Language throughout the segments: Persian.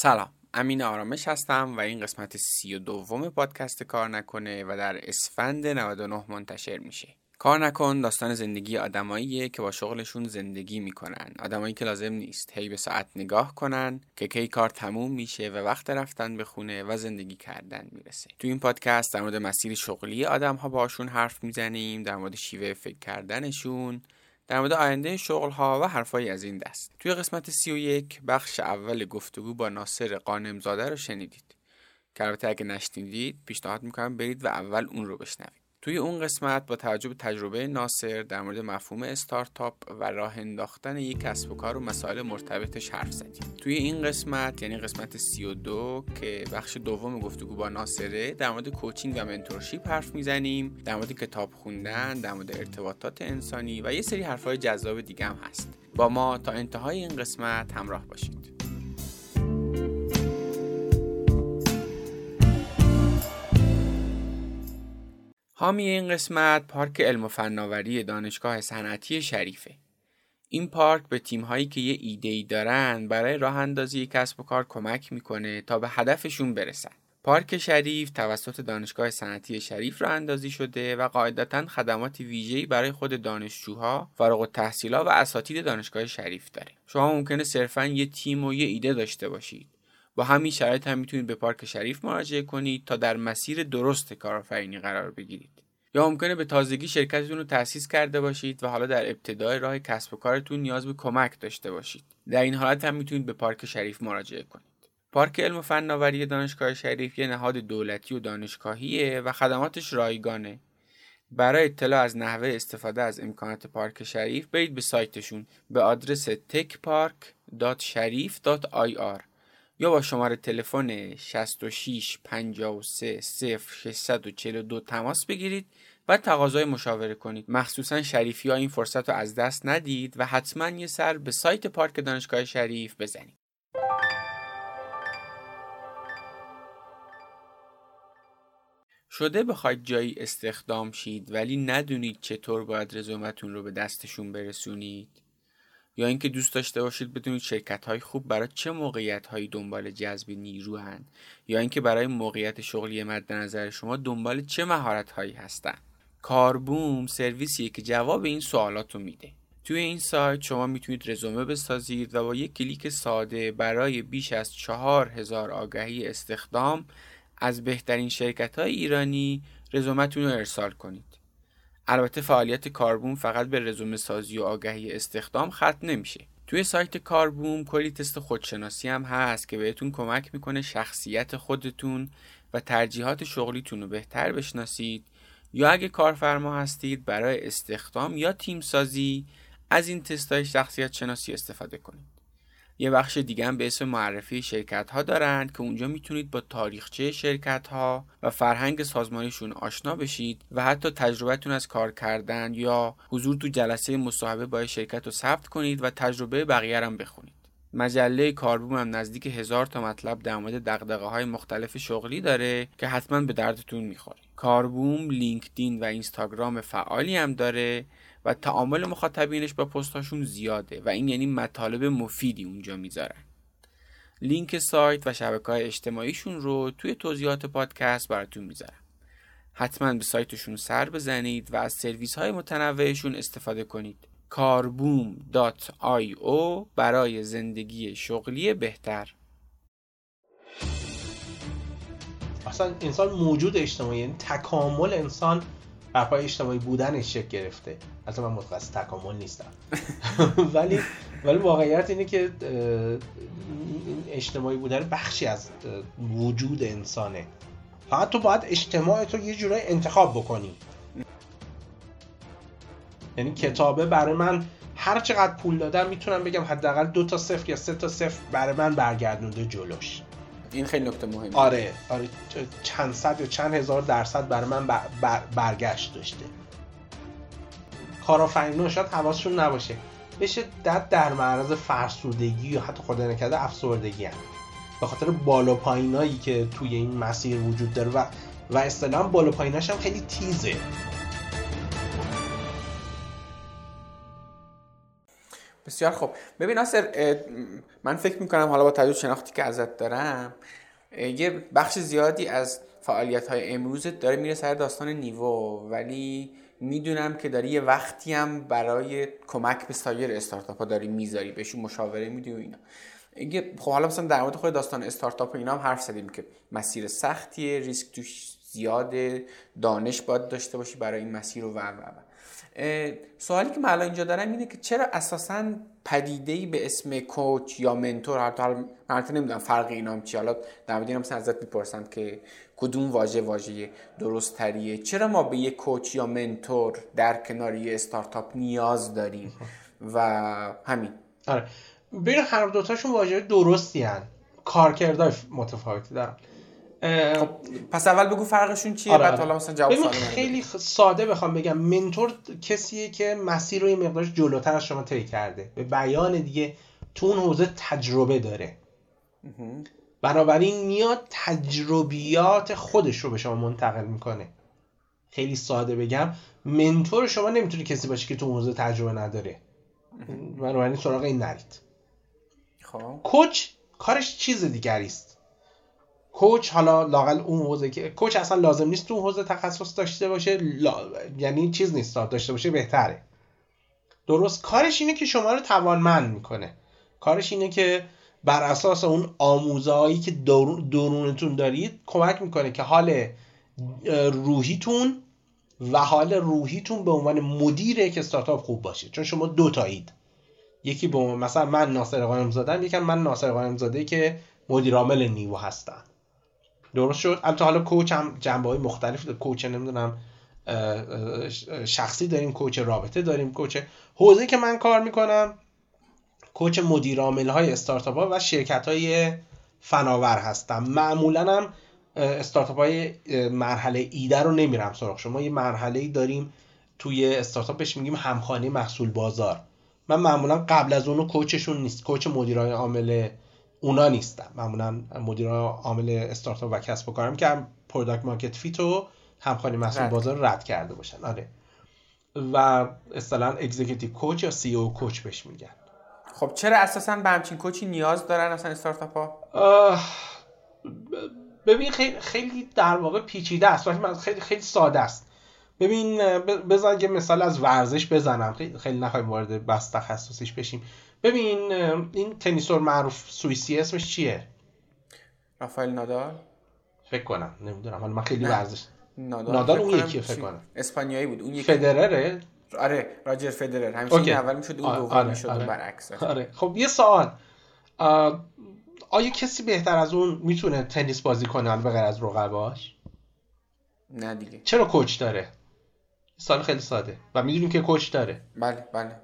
سلام امین آرامش هستم و این قسمت سی و دوم پادکست کار نکنه و در اسفند 99 منتشر میشه. کار نکن داستان زندگی آدماییه که با شغلشون زندگی می‌کنن. آدمایی که لازم نیست هی به ساعت نگاه کنن که کی کار تموم میشه و وقت رفتن به خونه و زندگی کردن می‌رسه. تو این پادکست در مورد مسیر شغلی آدم ها باشون حرف می‌زنیم در مورد شیوه فکر کردنشون در مورد آینده شغل ها و حرفایی از این دست. توی قسمت 31 بخش اول گفتگو با ناصر قانمزاده رو شنیدید. که البته اگه نشنیدید پیشنهاد می‌کنم برید و اول اون رو بشنوید. توی اون قسمت با توجه به تجربه ناصر در مورد مفهوم استارتاپ و راه انداختن یک کسب و کار و مسائل مرتبطش حرف زدیم. توی این قسمت یعنی قسمت 32 که بخش دوم گفتگو با ناصره در مورد کوچینگ و منتورشیپ حرف می‌زنیم در مورد کتاب خوندن در مورد ارتباطات انسانی و یه سری حرفهای جذاب دیگه هم هست. با ما تا انتهای این قسمت همراه باشید. حامی این قسمت پارک علم و فناوری دانشگاه صنعتی شریفه. این پارک به تیم هایی که یه ایده ای دارن برای راه اندازی کسب و کار کمک می‌کنه تا به هدفشون برسن. پارک شریف توسط دانشگاه صنعتی شریف راه اندازی شده و قاعدتا خدمات ویژه‌ای برای خود دانشجوها، فارغ التحصیلا و اساتید دانشگاه شریف داره. شما ممکنه صرفا یه تیم و یه ایده داشته باشید. با همین شرایط هم می‌تونید به پارک شریف مراجعه کنید تا در مسیر درست کارآفرینی قرار بگیرید. یا ممکنه به تازگی شرکتتون رو تأسیس کرده باشید و حالا در ابتدای راه کسب و کارتون نیاز به کمک داشته باشید. در این حالت هم می‌تونید به پارک شریف مراجعه کنید. پارک علم و فناوری دانشگاه شریف یه نهاد دولتی و دانشگاهیه و خدماتش رایگانه. برای اطلاع از نحوه استفاده از امکانات پارک شریف برید به سایتشون. به آدرس techpark.sharif.ir یا با شماره تلفن 66 53 0642 تماس بگیرید و تقاضای مشاوره کنید. مخصوصا شریفی ها این فرصت رو از دست ندید و حتما یه سر به سایت پارک دانشگاه شریف بزنید. شده بخواید جایی استخدام شید ولی ندونید چطور باید رزومتون رو به دستشون برسونید؟ یا اینکه دوست داشته باشید بدونید شرکت های خوب برای چه موقعیت هایی دنبال جذب نیرو هن یا اینکه برای موقعیت شغلی مد نظر شما دنبال چه مهارت هایی هستن کاربوم سرویسیه که جواب این سوالات رو میده. توی این سایت شما می‌تونید رزومه بسازید و با یک کلیک ساده برای بیش از چهار هزار آگهی استخدام از بهترین شرکت های ایرانی رزومتون رو ارسال کنید. البته فعالیت کاربوم فقط به رزومه سازی و آگهی استخدام ختم نمیشه. توی سایت کاربوم کلی تست خودشناسی هم هست که بهتون کمک می‌کنه شخصیت خودتون و ترجیحات شغلیتون رو بهتر بشناسید یا اگه کارفرما هستید برای استخدام یا تیم سازی از این تست های شخصیت شناسی استفاده کنید. یه بخش دیگه هم به اسم معرفی شرکت ها دارند که اونجا می‌تونید با تاریخچه شرکت ها و فرهنگ سازمانیشون آشنا بشید و حتی تجربهتون از کار کردن یا حضور تو جلسه مصاحبه با شرکت رو ثبت کنید و تجربه بقیه هم بخونید. مجله کاربوم هم نزدیک هزار تا مطلب در مورد دقدقه های مختلف شغلی داره که حتما به دردتون می‌خوره. کاربوم لینکدین و اینستاگرام فعالی هم داره و تعامل مخاطبینش با پستاشون زیاده و این یعنی مطالب مفیدی اونجا می‌ذارن. لینک سایت و شبکه های اجتماعیشون رو توی توضیحات پادکست براتون می‌ذارم. حتما به سایتشون سر بزنید و از سرویس های متنوعشون استفاده کنید. کاربوم.io برای زندگی شغلی بهتر. اصلا انسان موجود اجتماعی یعنی تکامل انسان بر پای اجتماعی بودنش شکل گرفته. البته من متخصص تکامل نیستم. ولی ولی واقعیت اینه که اجتماعی بودن بخشی از وجود انسانه. فقط تو باید اجتماع تو یه جورایی انتخاب بکنی. یعنی کتابه برای من هر چقدر پول دادم می‌تونم بگم حداقل دو تا صفر یا سه تا صفر برای من برگردونده جلوش. این خیلی نکته مهمه. آره آره چند صد یا چند هزار درصد برای من بر برگشت داشته. کارآفرینان شاید حواسشون نباشه. بشه دد در معرض فرسودگی یا حتی خدا نکرده افسردگی هم. به خاطر بالا پایینایی که توی این مسیر وجود داره و و اصطلاحا بالا پاییناش هم خیلی تیزه. بسیار خوب. ببین ناصر من فکر می‌کنم حالا با توجه شناختی که ازت دارم یه بخش زیادی از فعالیت های امروزت داره میره سر داستان نیوو ولی می‌دونم که داری یه وقتی هم برای کمک به سایر استارتاپ ها داری می‌ذاری بهشون مشاوره میدی و اینا. خب حالا مثلا در مورد خود داستان استارتاپ اینا هم حرف زدیم که مسیر سختیه ریسک توش زیاده دانش باید داشته باشی برای این مسیر رو و و. سوالی که من اینجا دارم اینه که چرا اساسا پدیده ای به اسم کوچ یا منتور حتی حالا نمی‌دونم فرق اینام چی حالا در مورد مثلا ازت می‌پرسم که کدوم واژه واژه درست تریه چرا ما به یه کوچ یا منتور در کنار یه استارتاپ نیاز داریم؟ و همین. آره. ببین هر دوتاشون واژه درستی هن. کارکردهای متفاوتی دارن. پس اول بگو فرقشون چیه آره بعد آره. حالا مثلا جواب سوال خیلی ساده بخوام بگم. منتور کسیه که مسیر رو یه مقدار جلوتر از شما طی کرده. به بیان دیگه تو اون حوزه تجربه داره. بنابراین میاد تجربیات خودش رو به شما منتقل می‌کنه. خیلی ساده بگم. منتور شما نمی‌تونه کسی باشه که تو حوزه تجربه نداره. بنابراین سراغ این نرید. خب. کوچ کارش چیز دیگری است. کوچ حالا لاقل اون حوزه که کوچ اصلا لازم نیست تو حوزه تخصص داشته باشه. یعنی چیز نیست داشته باشه بهتره. درست کارش اینه که شما رو توانمند می‌کنه. کارش اینه که بر اساس اون آموزهایی که درونتون دارید کمک می‌کنه که حال روحیتون و حال روحیتون به عنوان مدیر یک استارتاپ خوب باشه. چون شما دو تایید. یکی به مثلا من ناصر قائم زادم یکم من ناصر قائم زاده که مدیر عامل نیو هستم. درست شد. البته حالا کوچ هم جنبه های مختلف کوچ نمی‌دونم شخصی داریم کوچ رابطه داریم کوچ حوزه که من کار می‌کنم coach مدیر عامل های استارتاپ ها و شرکت های فناور هستم. معمولا هم استارتاپ های مرحله ایده رو نمیرم سراغشون. یه مرحله ای داریم توی استارتاپ بهش میگیم همخوانی محصول بازار. من معمولا قبل از اونو coach شون نیستم. coach مدیرای عامل اونا نیستم معمولا مدیر عامل استارتاپ و کسب و کارم که product market fit و همخوانی محصول بازار رد کرده باشن. آره. و اصطلاحا executive coach یا CEO coach بهش میگن. خب چرا اساسا به همچین coach ی نیاز دارن اصلا استارتاپ ها ببین خیلی خیلی در واقع پیچیده است. ولی خیلی خیلی ساده است. ببین بذار یه مثال از ورزش بزنم. خیلی خیلی نخواهیم وارد بحث تخصصیش بشیم. ببین این تنیسور معروف سوئیسی اسمش چیه؟ رافائل نادال. فکر کنم نمی‌دونم. حالا من خیلی ورزش نادال, نادال اون یکیه فکر کنم. اسپانیایی بود. اون یکی فدرره؟ آره راجر فدرر. همیشه اول می‌شد اون دوم آره. می‌شد آره. برعکس. آره. خب یه سوال. آیا کسی بهتر از اون می‌تونه تنیس بازی کنه به غیر از رقباش؟ نه دیگه. چرا کوچ داره؟ سال خیلی ساده. و می‌دونیم که کوچ داره. بله بله.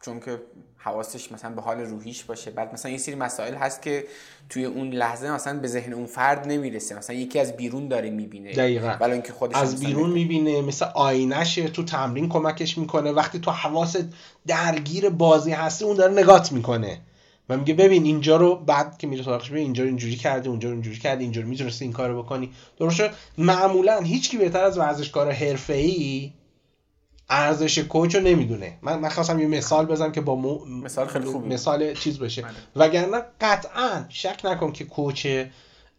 چون که حواسش مثلا به حال روحیش باشه. بعد مثلا یه سری مسائل هست که توی اون لحظه مثلا به ذهن اون فرد نمی‌رسه. مثلا یکی از بیرون داره می‌بینه. دقیقا. ولی اینکه خودش از بیرون می‌بینه مثل آینشه تو تمرین کمکش می‌کنه. وقتی تو حواست درگیر بازی هستی اون داره نگات می‌کنه. و میگه ببین اینجا رو بعد که میره سراغش ببین اینجا اینجوری کردی اونجا اینجوری کردی اینجوری می‌تونستی این کارو بکنی. درست معمولا هیچ کی بهتر از ورزشکار حرفه‌ای ارزش کوچ رو نمی‌دونه. من من خواستم یه مثال بزنم که با مو... مثال خیلی خوبی. مثال چیز بشه. بله. وگرنه قطعا شک نکن که کوچ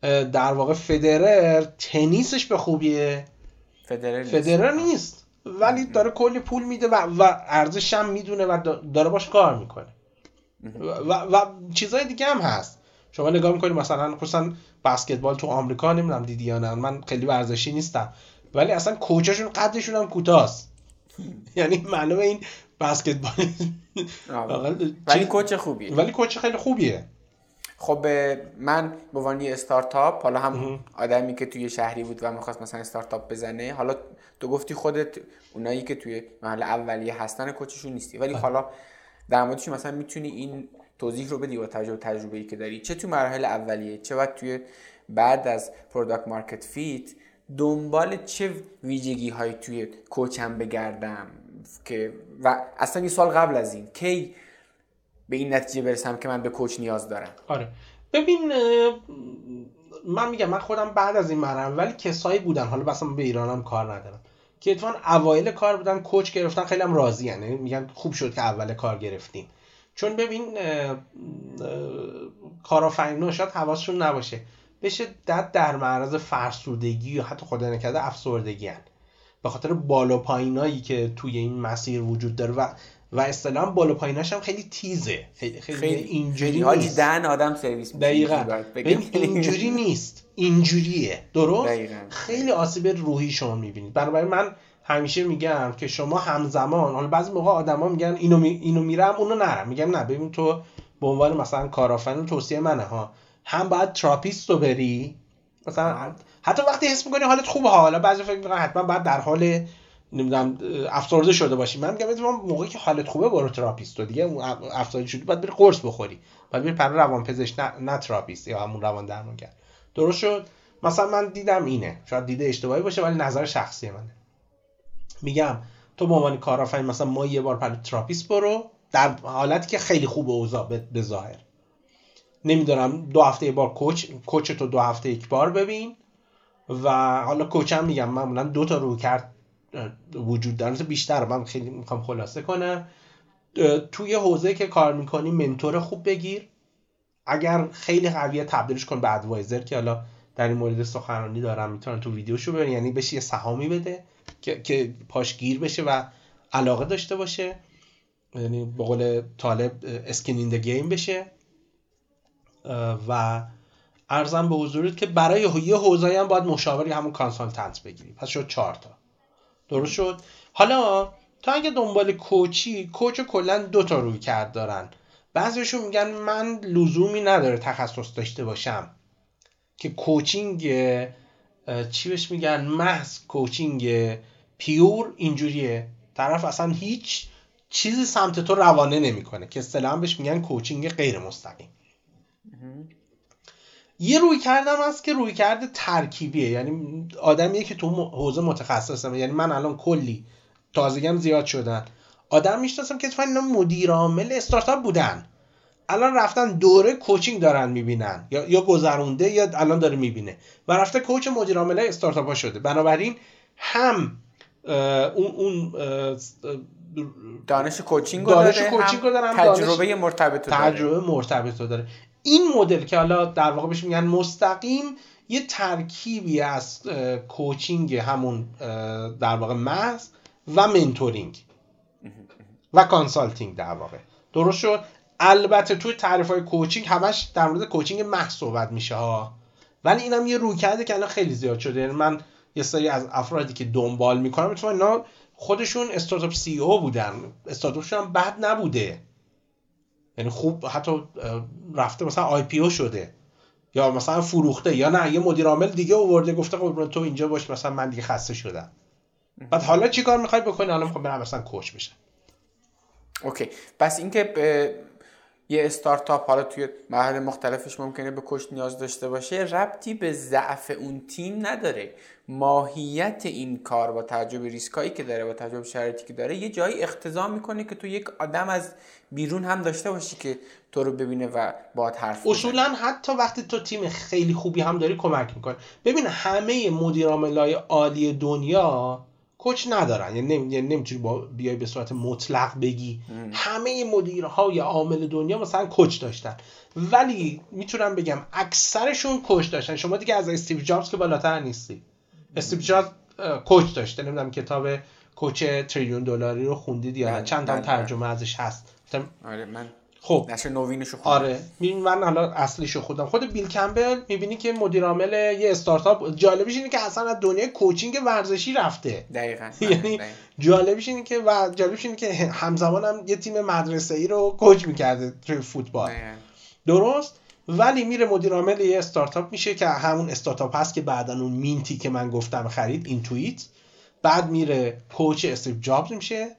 در واقع فدرر تنیسش به خوبیه. فدرر, فدرر نیست. ولی داره کلی پول میده و, و ارزش هم می‌دونه و داره باش کار می‌کنه. و, و چیزای دیگه هم هست. شما نگاه می‌کنید مثلا خصوصا بسکتبال تو آمریکا نمی‌دونم دیدی یا نه من خیلی ورزشی نیستم. ولی اصلا کوچشون قدشون هم کوتاست. یعنی معلومه این بسکتبال. ولی coach خوبیه. ولی coach خیلی خوبیه. خب من به عنوان استارتاپ حالا هم آدمی که توی شهری بود و می‌خواست مثلا استارتاپ بزنه حالا تو گفتی خودت اونایی که توی مراحل اولیه هستن coach شون نیستی. ولی حالا در موردش مثلا می‌تونی این توضیح رو بدی با تجربه تجربه ای که داری. چه توی مراحل اولیه چه بعد توی بعد از product market fit دنبال چه ویژگی هایی توی coach م بگردم که و اصلا یه سال قبل از این کی به این نتیجه برسم که من به کوچ نیاز دارم؟ آره. ببین من میگم من خودم بعد از این مرحله ولی کسایی بودن حالا بس به ایرانم کار ندارم که اتفاقا اوایل کار بودن کوچ گرفتن خیلی هم راضی یعنی میگن خوب شد که اول کار گرفتیم. چون ببین کارآفرینا شاید حواسشون نباشه. به شدت در معرض فرسودگی یا حتی خدا نکرده افسردگی هن. به خاطر بالا پایینایی که توی این مسیر وجود داره و و اصطلاحا بالا پاییناش هم خیلی تیزه. خیلی خیلی, خیلی اینجوری نیست. دهن آدم سرویس دقیقاً. اینجوری نیست. اینجوریه. درست؟ خیلی آسیب روحی شما می‌بینید. بنابراین من همیشه میگم که شما همزمان حالا بعضی موقع آدما میگن اینو می... اینو میرم اونو نرم. میگم نه ببین تو به عنوان مثلا کارآفرین توصیه منه ها. هم باید therapist رو بری. مثلا حتی وقتی حس می‌کنی حالت خوبه حالا بعضی فکر می‌کنن حتما باید در حال نمی‌دونم افسرده شده باشی من میگم موقعی که حالت خوبه برو therapist و دیگه. افسرده شدی باید بری قرص بخوری. باید بری پیش روان پزشک نه, نه therapist یا همون روان درمانگر درست شد؟ مثلا من دیدم اینه. شاید دیده اشتباهی باشه ولی نظر شخصی منه. میگم تو به عنوان کارآفرین مثلا ما یه بار پیش therapist برو در حالتی که خیلی خوب اوضاع به ظاهر. نمی‌دونم دو هفته یه بار کوچ کوچ تو دو هفته یک بار ببین. و حالا کوچم میگم معمولا دو تا رو کرد وجود داره. بیشتر من خیلی می‌خوام خلاصه کنم. توی حوزه که کار می‌کنی منتور خوب بگیر. اگر خیلی قویه تبدیلش کن به ادوایزر که حالا در این مورد سخنرانی دارم می‌تونن تو ویدیوشو ببین یعنی بشه یه سهامی بده که, که پاش گیر بشه و علاقه داشته باشه. یعنی به قول طالب skin in the game بشه. و عرضم به حضورت که برای یه حوزه هم باید مشاوری همون consultant بگیری پس شد چهار تا. درست شد؟ حالا تا اگه دنبال coach ی coach کلا دو تا رویکرد دارن. بعضیشون میگن من لزومی نداره تخصص داشته باشم. که coaching چی بهش میگن؟ محض coaching پیور اینجوریه. طرف اصلا هیچ چیزی سمت تو روانه نمی‌کنه. که اصطلاحا بهش میگن کوچینگ غیر مستقیم. یه روی کردم هست که روی کرده ترکیبیه. یعنی آدمیه که تو حوزه متخصصه یعنی من الان کلی تازگی زیاد شدن. آدم می‌شناسم که اینا مدیر عامل استارتاپ بودن. الان رفتن دوره کوچینگ دارن می‌بینن. یا یا گذرونده یا الان داره می‌بینه. و رفته coach مدیر عامل استارتاپ ها شده. بنابراین هم اون اون دانش coaching رو داره, coaching داره تجربه مرتبط داره. تجربه مرتبط داره. این مدل که حالا در واقع بهش میگن مستقیم یه ترکیبی از coaching همون در واقع محض و mentoring و consulting در واقع. درست شد؟ البته توی تعریف های coaching همش در مورد coaching محض صحبت میشه ها. ولی اینم یه رویکرده که الان خیلی زیاد شده. یعنی من یه سری از افرادی که دنبال می‌کنم می‌تونم اینا خودشون استارتاپ CEO بودن. استارتاپشون هم بد نبوده. یعنی خوب حتی رفته مثلا IPO شده. یا مثلا فروخته یا نه یه مدیر عامل دیگه آورده گفته قربان تو اینجا باش مثلا من دیگه خسته شدم. بعد حالا چیکار می‌خوای بکنی؟ حالا می‌خوام برم مثلا coach بشم. اوکی. پس اینکه یه استارتاپ حالا توی مراحل مختلفش ممکنه به کش نیاز داشته باشه ربطی به ضعف اون تیم نداره. ماهیت این کار با تجربه ریسکایی که داره با تجربه شرایطی که داره یه جایی اختضا می‌کنه که تو یک آدم از بیرون هم داشته باشی که تو رو ببینه و با حرف اصولا حتی وقتی تو تیم خیلی خوبی هم داری کمک می‌کنه ببین همه مدیر عالی دنیا کوچ ندارن. یعنی, یعنی نمی‌تونی با بیای به صورت مطلق بگی. همه مدیرهای عامل دنیا مثلا کوچ داشتن. ولی می‌تونم بگم اکثرشون کوچ داشتن. شما دیگه از استیو جابز که بالاتر نیستی. استیو جابز کوچ داشته. نمی‌دونم کتاب کوچ تریلیون دلاری رو خوندید یا بله، چند تا بله، ترجمه بله. ازش هست. آره من خب. نشر نوینشو خودم آره. من حالا اصلیشو خودم. خود بیل کمبل می‌بینی که مدیر عامل یه استارتاپ جالبیش اینه که اصلا از دنیای کوچینگ ورزشی رفته. دقیقاً. یعنی جالبیش اینه که و جالبیش اینه که همزمان هم یه تیم مدرسه ای رو coach می‌کرده توی فوتبال. درست؟ ولی میره مدیر عامل یه استارتاپ میشه که همون استارتاپ هست که بعدا اون Mint ی که من گفتم خرید Intuit بعد میره coach استیو جابز میشه.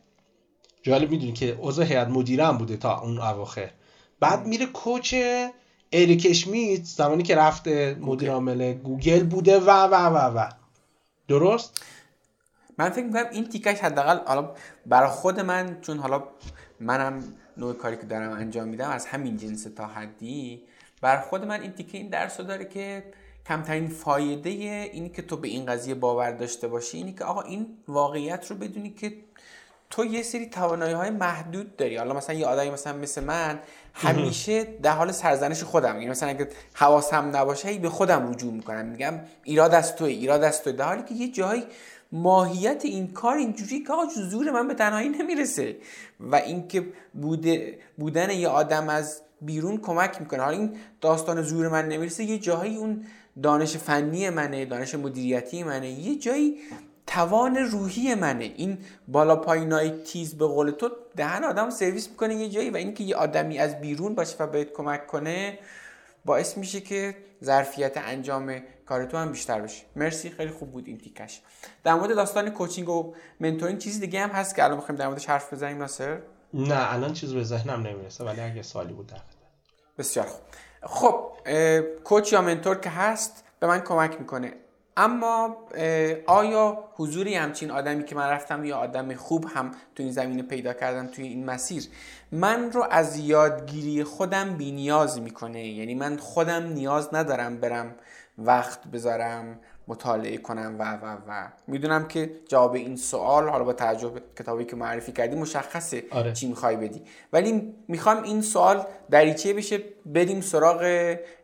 جالب می‌دونی که عضو هیئت مدیره هم بوده تا اون اواخر. بعد میره coach اریک اشمیت زمانی که رفته مدیر عامل گوگل بوده و و و و. درست؟ من فکر می‌کنم این تیکش حداقل حالا برای خود من چون حالا منم نوع کاری که دارم انجام میدم از همین جنس تا حدی بر خود من این تیکه این درس رو داره که کمترین فایده اینی که تو به این قضیه باور داشته باشی اینی که آقا این واقعیت رو بدونی که تو یه سری توانایی های محدود داری. حالا مثلا یه آدمی مثلا مثل من همیشه در حال سرزنش خودم. یعنی مثلا اگه حواسم نباشه هی به خودم رجوع می‌کنم. میگم ایراد از توی ایراد از توی. در حالی که یه جایی ماهیت این کار اینجوری که آج زور من به تنهایی نمی‌رسه. و اینکه بوده بودن یه آدم از بیرون کمک می‌کنه. حالا این داستان زور من نمی‌رسه یه جایی اون دانش فنی منه دانش مدیریتی منه. یه جایی توان روحی منه. این بالا پایینای تیز به قول تو دهن آدم سرویس می‌کنه یه جایی و اینکه یه آدمی از بیرون باشه و بهت کمک کنه باعث میشه که ظرفیت انجام کار تو هم بیشتر بشه. مرسی خیلی خوب بود این تیکش. در مورد داستان کوچینگ و منتورینگ چیزی دیگه هم هست که الان می‌خوایم در موردش حرف بزنیم ناصر؟ نه الان چیز به ذهنم نمی‌رسه ولی اگه سوالی بود در بسیار خوب. خب کوچ یا منتور که هست به من کمک می‌کنه. اما آیا حضوری همچین آدمی که من رفتم یا آدم خوب هم تو این زمینه پیدا کردم توی این مسیر من رو از یادگیری خودم بی نیاز می‌کنه؟ یعنی من خودم نیاز ندارم برم وقت بذارم مطالعه کنم و و و. می‌دونم که جواب این سوال حالا با توجه کتابی که معرفی کردی مشخصه آره. چی می‌خوای بدی. ولی می‌خوام این سوال دریچه بشه بریم سراغ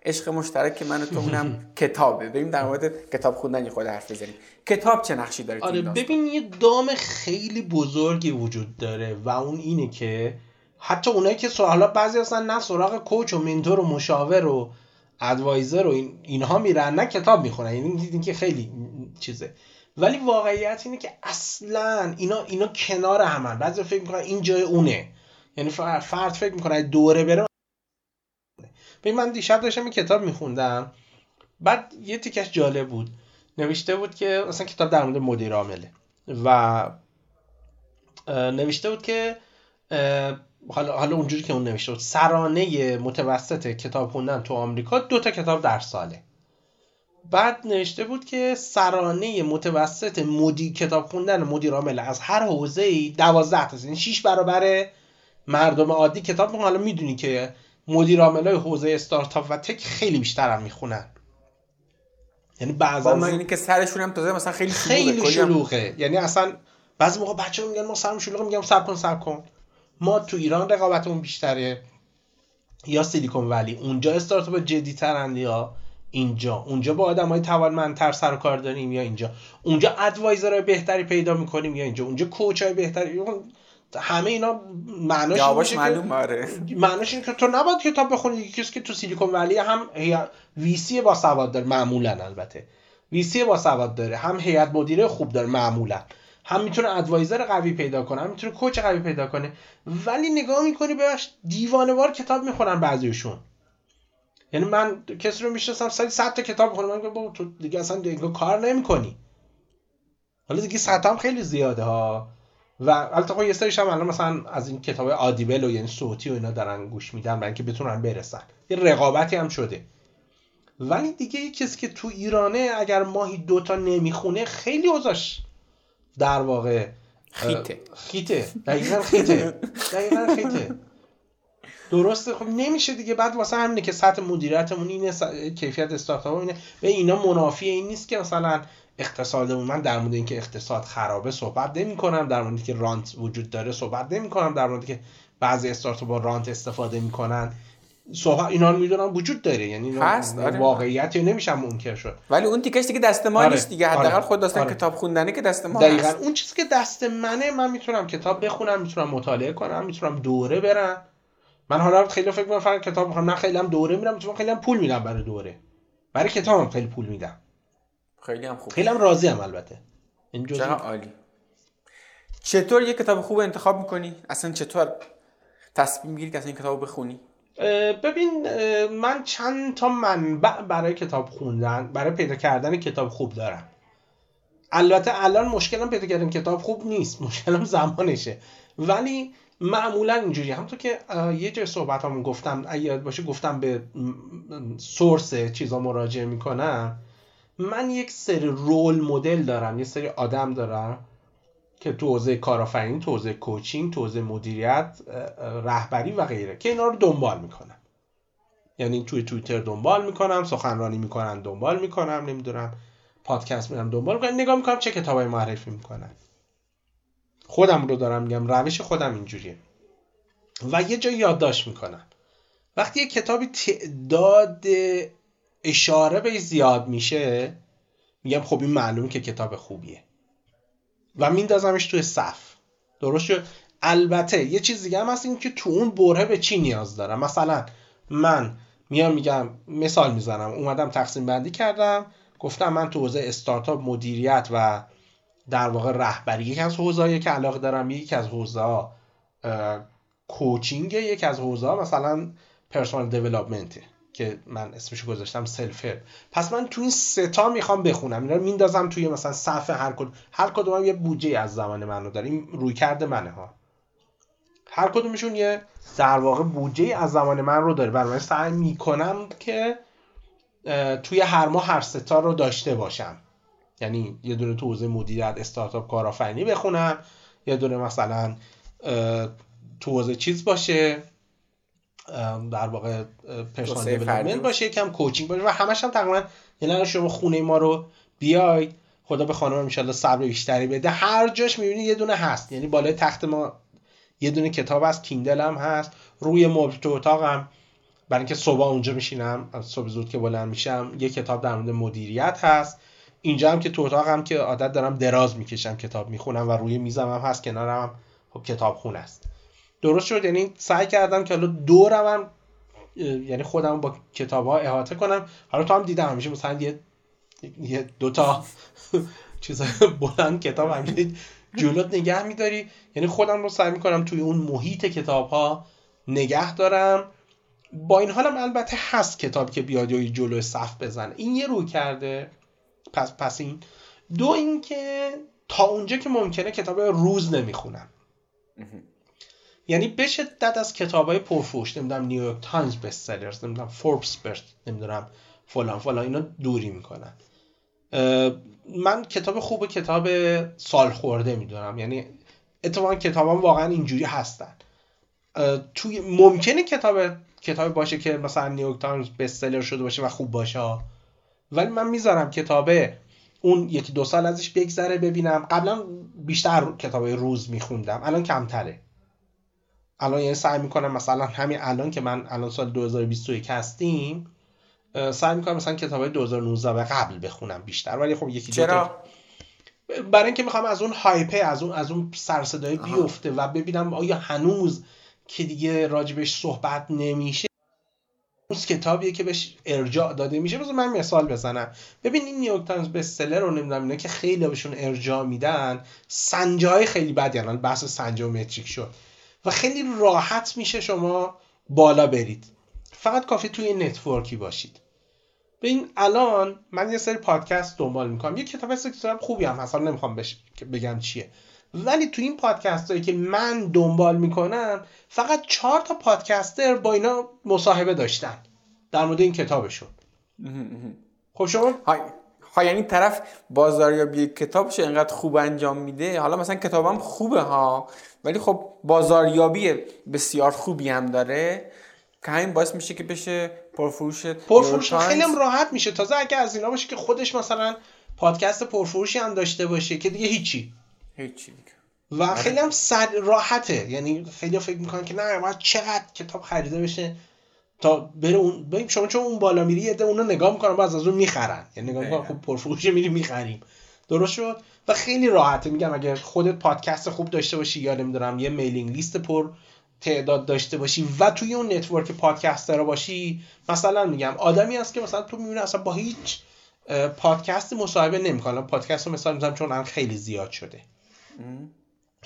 عشق مشترک که من و تو اونم کتابه. بریم در مورد کتاب خوندن خود حرف بزنیم. کتاب چه نقشی داره آره ببین یه دام خیلی بزرگی وجود داره و اون اینه که حتی اونایی که حالا بعضی اصلا نه سراغ کوچ و منتور و مشاور و ادوایزر و این اینها میرن نه کتاب می‌خونن یعنی دیدین که خیلی چیزه. ولی واقعیت اینه که اصلا اینا اینا کنار همن. بعضی فکر می‌کنن این جای اونه. یعنی فرد فکر می‌کنه دوره بره ببین من دیشب داشتم این کتاب میخوندم. بعد یه تیکش جالب بود. نوشته بود که مثلا کتاب در مورد مدیر عامله. و نوشته بود که حالا حالا اونجوری که اون نوشته بود. سرانه متوسط کتاب خوندن تو آمریکا دو تا کتاب در ساله. بعد نوشته بود که سرانه متوسط مدی کتاب خوندن مدیر عامل از هر حوزه ای 12 تا یعنی 6 برابر مردم عادی کتاب می‌خونن. حالا می‌دونی که مدیر عامل های حوزه استارتاپ و تک خیلی بیشتر هم می‌خونن. یعنی بعضا من اینی که سرشون هم تازه مثلا خیلی شلوغه. خیلی شلوغه. یعنی اصلا بعضی موقع بچه‌ها میگن ما سرم شلوغه میگم صبر کن صبر کن. ما تو ایران رقابتمون بیشتره یا سیلیکون ولی؟ اونجا استارتاپ جدی ترند یا اینجا؟ اونجا با آدم های توانمندتر سر و کار داریم یا اینجا؟ اونجا ادوایزر بهتری پیدا می‌کنیم یا اینجا؟ اجا کوچ های بهتری همه اینا معناش آره. معناش اینه که تو نباید کتاب بخونی کسی که تو سیلیکون ولی هم ویسی با سواد داره معمولا البته. ویسی با سواد داره هم هیئت مدیره خوب داره معمولا. هم می‌تونه ادوایزر قوی پیدا کنه هم می‌تونه کوچ قوی پیدا کنه. ولی نگاه می‌کنی بهش دیوانه کتاب می‌خونن بعضیشون. یعنی من کسی رو می‌شناسم سالی 100 تا کتاب می‌خونم من با تو دیگه اصلا دیگه کار نمی‌کنی. حالا دیگه سطح هم خیلی زیاده ها. و البته خب یه سریش هم الان مثلا از این کتاب آدیبل و یعنی صوتی و اینا دارن گوش میدن برای اینکه بتونن برسن. یه رقابتی هم شده. ولی دیگه یه کسی که تو ایرانه اگر ماهی دوتا نمی‌خونه خیلی اوضاش در واقع خیته. خیته. دقیقا خیته. دقیقا خیته. درسته. خب نمیشه دیگه. بعد واسه همینه که سطح مدیریتمون اینه کیفیت استارتاپ اینه. به اینا منافی این نیست که مثلا اقتصادمون من در مورد اینکه اقتصاد خرابه صحبت نمی کنم در مورد که رانت وجود داره صحبت نمی کنم در مورد که بعضی استارتاپ با رانت استفاده می‌کنن. صحبت اینا رو می‌دونم وجود داره. یعنی هست آره. واقعیت نمیشم منکر شد. ولی اون تیکش دیگه دست ما آره. نیست دیگه. حداقل آره. خود داستان آره. کتاب خوندنه که دست ما دقیقاً. اون چیزی که دست منه من می‌تونم کتاب بخونم می‌تونم مطالعه کنم می‌تونم دوره برم. من حالا خیلی فکر می‌کنم کتاب می‌خوام. نه خیلی هم دوره میرم می‌تونم خیلی هم پول میدم برای دوره. برای کتابم خیلی پول میدم. خیلی هم خوب. خیلی هم راضی هم البته این عالی. چطور یه کتاب خوب انتخاب می‌کنی؟ اصلا چطور تصمیم می‌گیری که اصلا این کتاب بخونی؟ ببین من چند تا منبع برای کتاب خوندن برای پیدا کردن کتاب خوب دارم. البته الان مشکلم پیدا کردن کتاب خوب نیست مشکلم زمانشه. ولی معمولا اینجوری همونطور که یه جای صحبت همون گفتم یاد باشه گفتم به سورس چیزا مراجعه می‌کنم. من یک سری رول مدل دارم یه سری آدم دارم. که تو حوزه کارآفرینی تو حوزه کوچینگ تو حوزه مدیریت رهبری و غیره که اینا رو دنبال می‌کنم. یعنی توی توییتر دنبال می‌کنم سخنرانی می‌کنن دنبال می‌کنم نمی‌دونم پادکست میرم دنبال می‌کنم نگاه می‌کنم چه کتابای معرفی می‌کنن. خودم رو دارم میگم روش خودم اینجوریه. و یه جا یادداشت می‌کنم. وقتی یه کتابی تعداد اشاره به زیاد میشه میگم خب این معلومه که کتاب خوبیه. و میندازمش توی صف. درست شد؟ البته یه چیز دیگه هم هست این که تو اون بره به چی نیاز دارم؟ مثلا من میام میگم مثال می‌زنم. اومدم تقسیم بندی کردم. گفتم من تو حوزه استارتاپ مدیریت و در واقع رهبری یکی از حوزه‌ای که علاقه دارم یکی از حوزه coaching یکی از حوزه مثلا personal development که من اسمش گذاشتم self پس من تو این ستا می‌خوام بخونم. اینا رو میندازم توی مثلا صفحه هر کدوم. هر کدوم یه بودجه از زمان منو داره. این رویکرده منه ها. هر کدومشون یه در واقع بودجه از زمان من رو داره. برای سعی می‌کنم که توی هر ماه هر ستا رو داشته باشم. یعنی یه دونه تو حوزه مدیریت استارتاپ کارآفرینی بخونم. یه دونه مثلا تو حوزه چیز باشه. در واقع پرسونال دیولپمنت باشه یکم کوچینگ باشه. و همش هم تقریبا یعنی شما خونه ما رو بیاید. خدا به خانم ان صبر بیشتری بده. هر جاش می‌بینید یه دونه هست. یعنی بالای تخت ما یه دونه کتاب از کیندل هم هست. روی مبل تو اتاقم برای اینکه صبح اونجا میشینم صبح زود که بلند میشم یه کتاب در مورد مدیریت هست. اینجا هم که تو اتاقم که عادت دارم دراز می‌کشم کتاب می‌خونم و روی میزم هم هست کنارم خب کتاب خون است. درست شد. یعنی سعی کردم که حالا دورم یعنی خودم با کتاب ها احاطه کنم. حالا تو هم دیدم همیشه مثلا یه یه دوتا چیز بلند کتاب همیشه جلوت نگه میداری. یعنی خودم رو سعی می‌کنم توی اون محیط کتاب ها نگه دارم. با این حالم البته هست کتابی که بیاد یا جلو صف بزنه. این یه رویکرده. پس پس این. دو اینکه تا اونجا که ممکنه کتاب روز نمی‌خونم. یعنی به شدت از کتاب های پرفروش نمی‌دونم نیویورک تایمز best sellers نمی‌دونم فوربس برد نمی‌دونم فلان فلان اینا دوری می‌کنم. من کتاب خوب کتاب سال خورده می‌دونم. یعنی اتفاقا کتابام واقعا اینجوری هستن. توی ممکنه کتاب کتاب باشه که مثلا نیویورک تایمز بستسلر شده باشه و خوب باشه ولی من می‌ذارم کتابه اون یکی دو سال ازش بگذره ببینم. قبلا بیشتر کتاب روز میخوندم. الان کمتره. الان یعنی سعی می‌کنم مثلا همین الان که من الان سال 2021 هستیم سعی می‌کنم مثلا کتاب های 2019 و قبل بخونم بیشتر ولی خب یکی چرا؟ برای اینکه می‌خوام از اون hype ه از اون از اون سر و صدا بیفته و ببینم آیا هنوز که دیگه راجبش صحبت نمیشه اون کتابیه که بهش ارجاع داده میشه. بذار من مثال بزنم. ببین این نیویورک تایمز best seller رو نمی‌دونم اینا که خیلی بهشون ارجاع میدن سنجه‌های خیلی بدی الان بحث سنجه و metric شد. و خیلی راحت میشه شما بالا برید. فقط کافی توی network ی باشید. ببین الان من یه سری پادکست دنبال می‌کنم. یه کتاب کتاب خوبی هم اصلا نمی‌خوام. بگم چیه. ولی تو این پادکست هایی که من دنبال می‌کنم فقط چهار تا podcaster با اینا مصاحبه داشتن. در مورد این کتابشون. خب شما ها یعنی طرف بازاریابی کتابش انقدر خوب انجام میده؟ حالا مثلا کتابم خوبه ها. ولی خب بازاریابی بسیار خوبی هم داره که همین باعث میشه که بشه پرفروش پرفروش خیلی هم راحت میشه. تازه اگه از اینا باشه که خودش مثلا پادکست پرفروشی هم داشته باشه که دیگه هیچی. هیچی و آره. خیلی هم سر راحته. یعنی خیلی فکر می‌کنن که نه باید چقدر کتاب خریده بشه تا بره اون بریم شما چون اون بالا میری یه اونو نگاه می‌کنن باز از اون می‌خرن. یعنی نگاه می‌کنن خب پرفروش میری می‌خریم. درست شد؟ و خیلی راحته. میگم اگر خودت پادکست خوب داشته باشی یا نمی‌دونم یه mailing list پر تعداد داشته باشی و توی اون network podcaster باشی مثلا میگم آدمی هست که مثلا تو می‌بینی اصلا با هیچ پادکست مصاحبه نمی‌کنه. پادکست رو مثلا می‌زنم چون الان خیلی زیاد شده.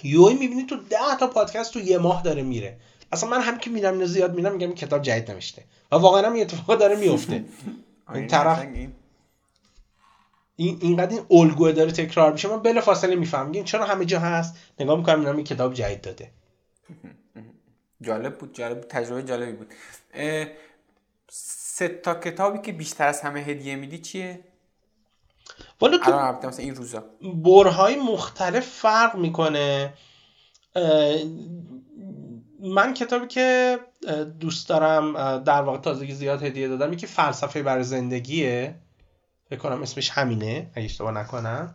یهو می‌بینی تو ده تا پادکست تو یه ماه داره میره. اصلا من هم که میرم زیاد میرم میگم کتاب جدید نوشته. و واقعا هم این اتفاق داره میفته این طرف این اینقدر این الگوه داره تکرار میشه من بلا فاصله میفهم چرا همه جا هست؟ نگاه می‌کنم اینم این کتاب جدید داده. جالب بود جالب تجربه جالبی بود. سه تا کتابی که بیشتر از همه هدیه میدی چیه؟ والا تو مثلا این روزا. برهای مختلف فرق می‌کنه. من کتابی که دوست دارم در واقع تازگی زیاد هدیه دادم یکی فلسفه برای زندگیه. فکر کنم اسمش همینه اگه اشتباه نکنم.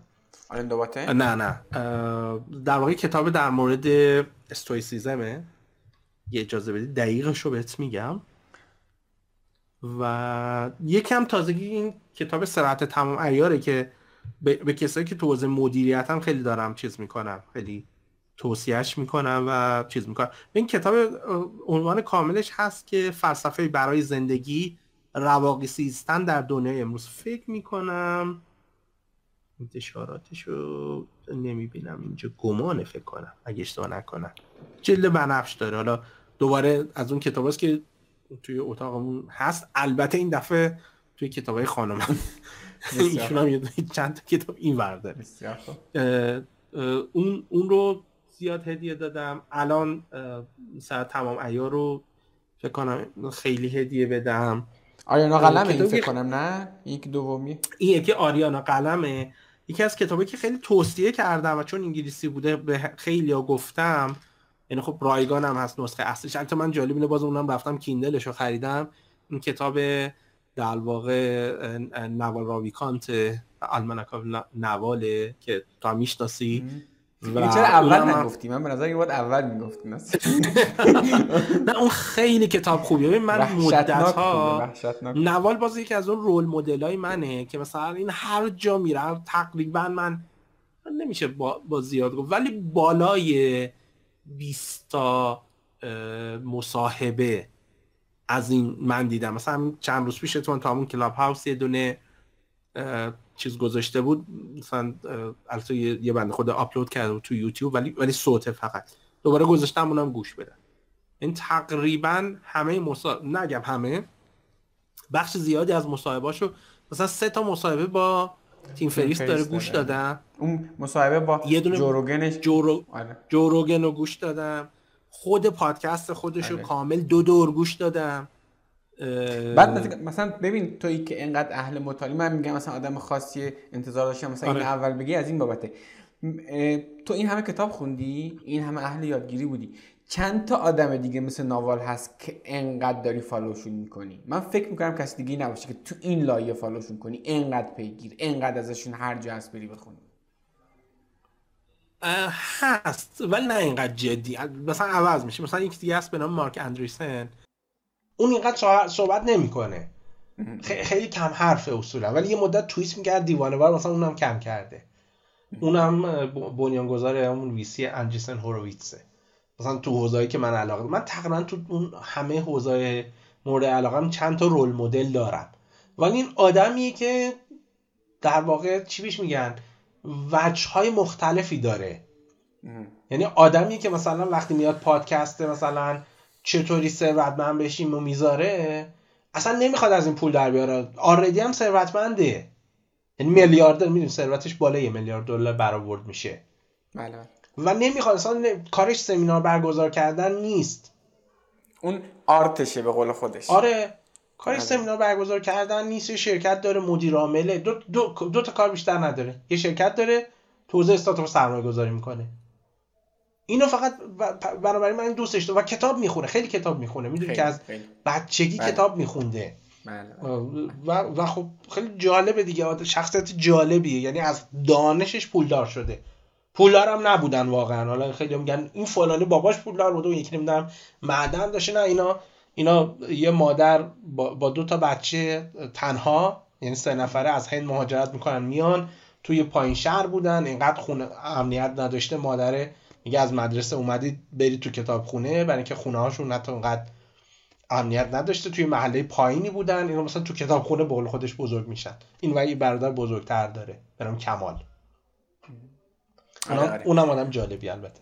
نه نه. در واقع کتاب در مورد استویسیزمه. یه اجازه بدید دقیقش رو بهت میگم. و یکم تازگی این کتاب سرعت تمام ایاره که به, به کسایی که تو حوزه مدیریت هم خیلی دارم چیز می‌کنم خیلی توصیهش می‌کنم و چیز می‌کنم. این کتاب عنوان کاملش هست که فلسفه برای زندگی رواقی سیستن در دنیای امروز. فکر می‌کنم انتشاراتش رو نمی‌بینم. اینجا گمانه فکر کنم. اگه اشتباه نکنم. جلد بنفش داره. حالا دوباره از اون کتاب هست که توی اتاقمون هست. البته این دفعه توی کتاب های خانم ایشون هم چند تا کتاب این ورده اون اون رو زیاد هدیه دادم. الان سر تمام ایار رو فکر کنم خیلی هدیه بدم. آریانا قلمه این فکر کنم نه؟ یک دومی این یکی آریانا قلمه. یکی از کتابی که خیلی توصیه کردم و چون انگلیسی بوده به خیلی ها گفتم یعنی خب رایگان هم هست نسخه اصلیش. البته من جالب اینه باز اونم رفتم کیندلش رو خریدم. این کتاب در واقع نوال راویکانت آلماناکا نواله که تو می‌شناسی. و چرا اول نگفتی؟ من به نظر یه اول می‌گفتی نه اون خیلی کتاب خوبیه. من مدت ها نوال باز یکی از اون رول مدل های منه که مثلا این هر جا میرم تقریبا من نمیشه با, با زیاد گفت ولی بالای 20 تا مصاحبه از این من دیدم. مثلا چند روز پیش تو همون کلاب هاوس یه دونه چیز گذاشته بود مثلا البته یه بنده خود آپلود کرده بود تو یوتیوب ولی ولی صوته فقط. دوباره گذاشتم اونم گوش بدم این تقریبا همه مصاحبه نگم همه بخش زیادی از مصاحبهاشو مثلا سه تا مصاحبه با تیم فریس داره گوش دادم. اون مصاحبه با یه دونه جو روگنش جو رو... آره. جو روگن رو گوش دادم. خود پادکست خودش رو آره. کامل دو دور گوش دادم. بعد مثلا ببین تویی که اینقدر اهل مطالعه من میگم مثلا آدم خاصی انتظار داشتم مثلا آره. این اول بگی از این بابته. تو این همه کتاب خوندی؟ این همه اهل یادگیری بودی؟ چند تا آدم دیگه مثل ناوال هست که انقدر داری فالوشون می‌کنی؟ من فکر می‌کنم کسی دیگه نباشه که تو این لایه فالوشون کنی انقدر پیگیر انقدر ازشون هر جا هست بری بخونی. هست ولی نه اینقدر جدی. مثلا عوض میشه. مثلا یک دیگه هست به نام مارک اندریسن. اون اینقدر صحبت نمی‌کنه. خیلی کم حرفه اصولا. ولی یه مدت توییت می‌کرد دیوانه بار مثلا اونم کم کرده. اونم بنیانگذار اون ویسی انجیسن هوروویتسه مثلا تو حوزه‌ای که من علاقه من تقریبا تو اون همه حوزه مورد علاقه چند تا رول مدل دارم. ولی این آدمیه که در واقع چی بیش میگن؟ وجه های مختلفی داره. یعنی آدمی که مثلا وقتی میاد پادکست مثلا چطوری ثروتمند بشیم و می‌ذاره اصلا نمی‌خواد از این پول در بیاره. آردی هم ثروتمنده. یعنی میلیاردر می‌دونی ثروتش بالای یه میلیارد دلار برآورد میشه. بله و نمی‌خواد اصلا کارش سمینار برگزار کردن نیست. اون آرتشه به قول خودش. آره. کارش بله. سمینار برگزار کردن نیست یه شرکت داره مدیر عامله. دو, دو, دو تا کار بیشتر نداره. یه شرکت داره توزیع استارتاپ سرمایه گذاری می‌کنه. اینو فقط بنابراین من دوستش دارم. و کتاب می‌خونه. خیلی کتاب می‌خونه. می‌دونی که از بچگی بله. کتاب میخونده. بله. و, و خب خیلی جالبه دیگه. شخصیت جالبیه. یعنی از دانشش پولدار شده. پولدار هم نبودن واقعا. حالا خیلی میگن این فلانی باباش پولدار بوده و یکی نمی‌دونم معدن داشته. نه اینا اینا یه مادر با, دو تا بچه تنها. یعنی سه نفره از هند مهاجرت می‌کنن میان توی پایین شهر بودن. اینقدر خونه امنیت نداشته مادره میگه از مدرسه اومدید برید تو کتاب خونه برای اینکه خونه هاشون حتی اونقدر امنیت نداشته توی محله پایینی بودن اینا مثلا تو کتاب خونه بول خودش بزرگ میشن. این ولی برادر بزرگتر داره برام کمال. آره، آره. اونم آدم جالبی البته.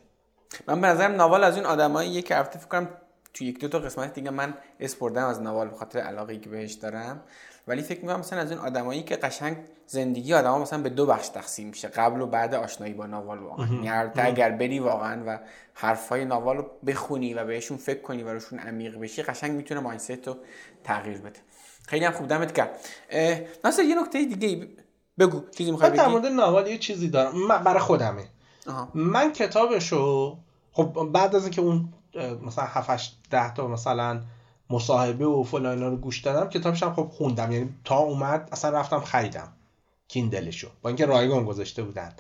من به نظرم ناوال از اون آدمایی که هفته فکر کنم تو یک دو تا قسمت دیگه من اسپردم از نوال به خاطر علاقه که بهش دارم. ولی فکر می‌کنم مثلا از اون آدمایی که قشنگ زندگی آدما مثلا به دو بخش تقسیم میشه قبل و بعد آشنایی با ناوال واقعا یعنی اگر بری واقعا و حرفای ناوال رو بخونی و بهشون فکر کنی و روشون عمیق بشی قشنگ می‌تونه مایندست رو تغییر بده. خیلی هم خوب دمت کرد ناصر یه نکته دیگه بگو چیزی می‌خوای بگی در مورد ناوال یه چیزی دارم. برای خودمه. من کتابشو خب بعد از اینکه اون مثلا 7 ده تا مثلا مصاحبه و فلان رو گوش دادم کتابش هم خب خوندم. یعنی تا اومد اصلا رفتم خریدم کیندلشو. با اینکه رایگان گذاشته بودن.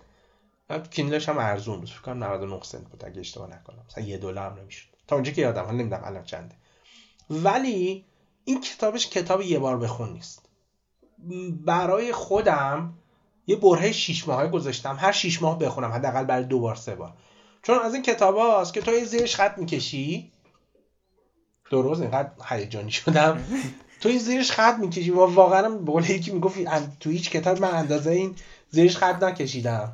کیندلش هم ارزون بود. فکر کنم 99 سنت بود. اگه اشتباه نکنم. مثلا یه دلار هم نمی‌شد. تا اونجا که یادم من نمی‌دونم الان چنده. ولی این کتابش کتاب یه بار بخون نیست. برای خودم یه برهه شیش ماهه گذاشتم. هر شیش ماه بخونم. حداقل برای دو بار سه بار. چون از این کتاب هاست که تو زیرش خط می‌کشی. درست اینقدر هیجانی شدم. تو این زیرش خط می‌کشی. و واقعا قول یکی می‌گفت تو هیچ کتاب من اندازه این زیرش خط نکشیدم.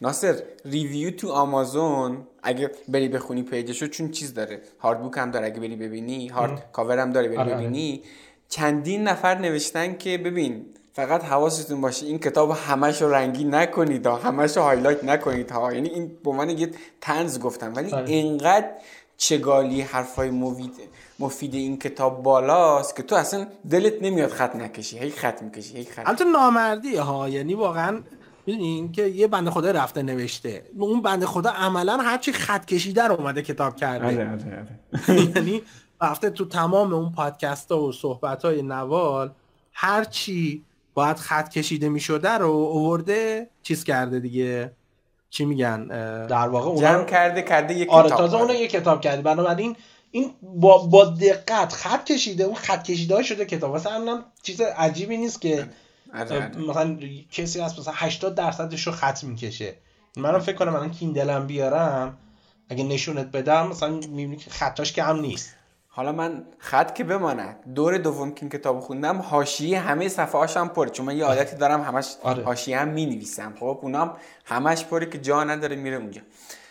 ناصر review تو آمازون اگه بری بخونی page شو چون چیز داره؟ hard book هم داره اگه بری ببینی. hard cover هم داره بری آره، آره. ببینی. چندین نفر نوشتن که ببین فقط حواستون باشه این کتاب همش رو رنگی نکنید همش رو هایلایت نکنید ها. یعنی این به من یه تنز گفتم. ولی آره. اینقدر چگالی حرفای مفید مفید این کتاب بالاست که تو اصلا دلت نمیاد خط نکشی هی خط می‌کشی هی خط. البته نامردی ها یعنی واقعا می‌دونین که یه بنده خدا رفته نوشته. اون بنده خدا عملا هرچی خط کشیده رو اومده کتاب کرده. آره آره آره. یعنی رفته تو تمام اون پادکست ها و صحبت های نوال هرچی باید خط کشیده می‌شده رو اوورده چیز کرده دیگه. چی میگن در واقع جمع کرده کرده یک آره تازه اونو یک کتاب کرده. بنابراین این با, با دقت خط کشیده اون خط کشیده شده کتاب. هم چیز عجیبی نیست که آره، آره. مثلا کسی هست مثلا 80 درصدش رو خط می‌کشه. منم فکر کنم الان کیندلم بیارم اگه نشونت بدم مثلا می‌بینی که خطاش که هم نیست. حالا من خط که بماند دور دوم که این کتاب خوندم حاشیه همه صفحه هاشم پر چون من یه عادتی دارم همش آره. حاشیه هم می نویسم خب اونام همش پره که جا نداره میره اونجا.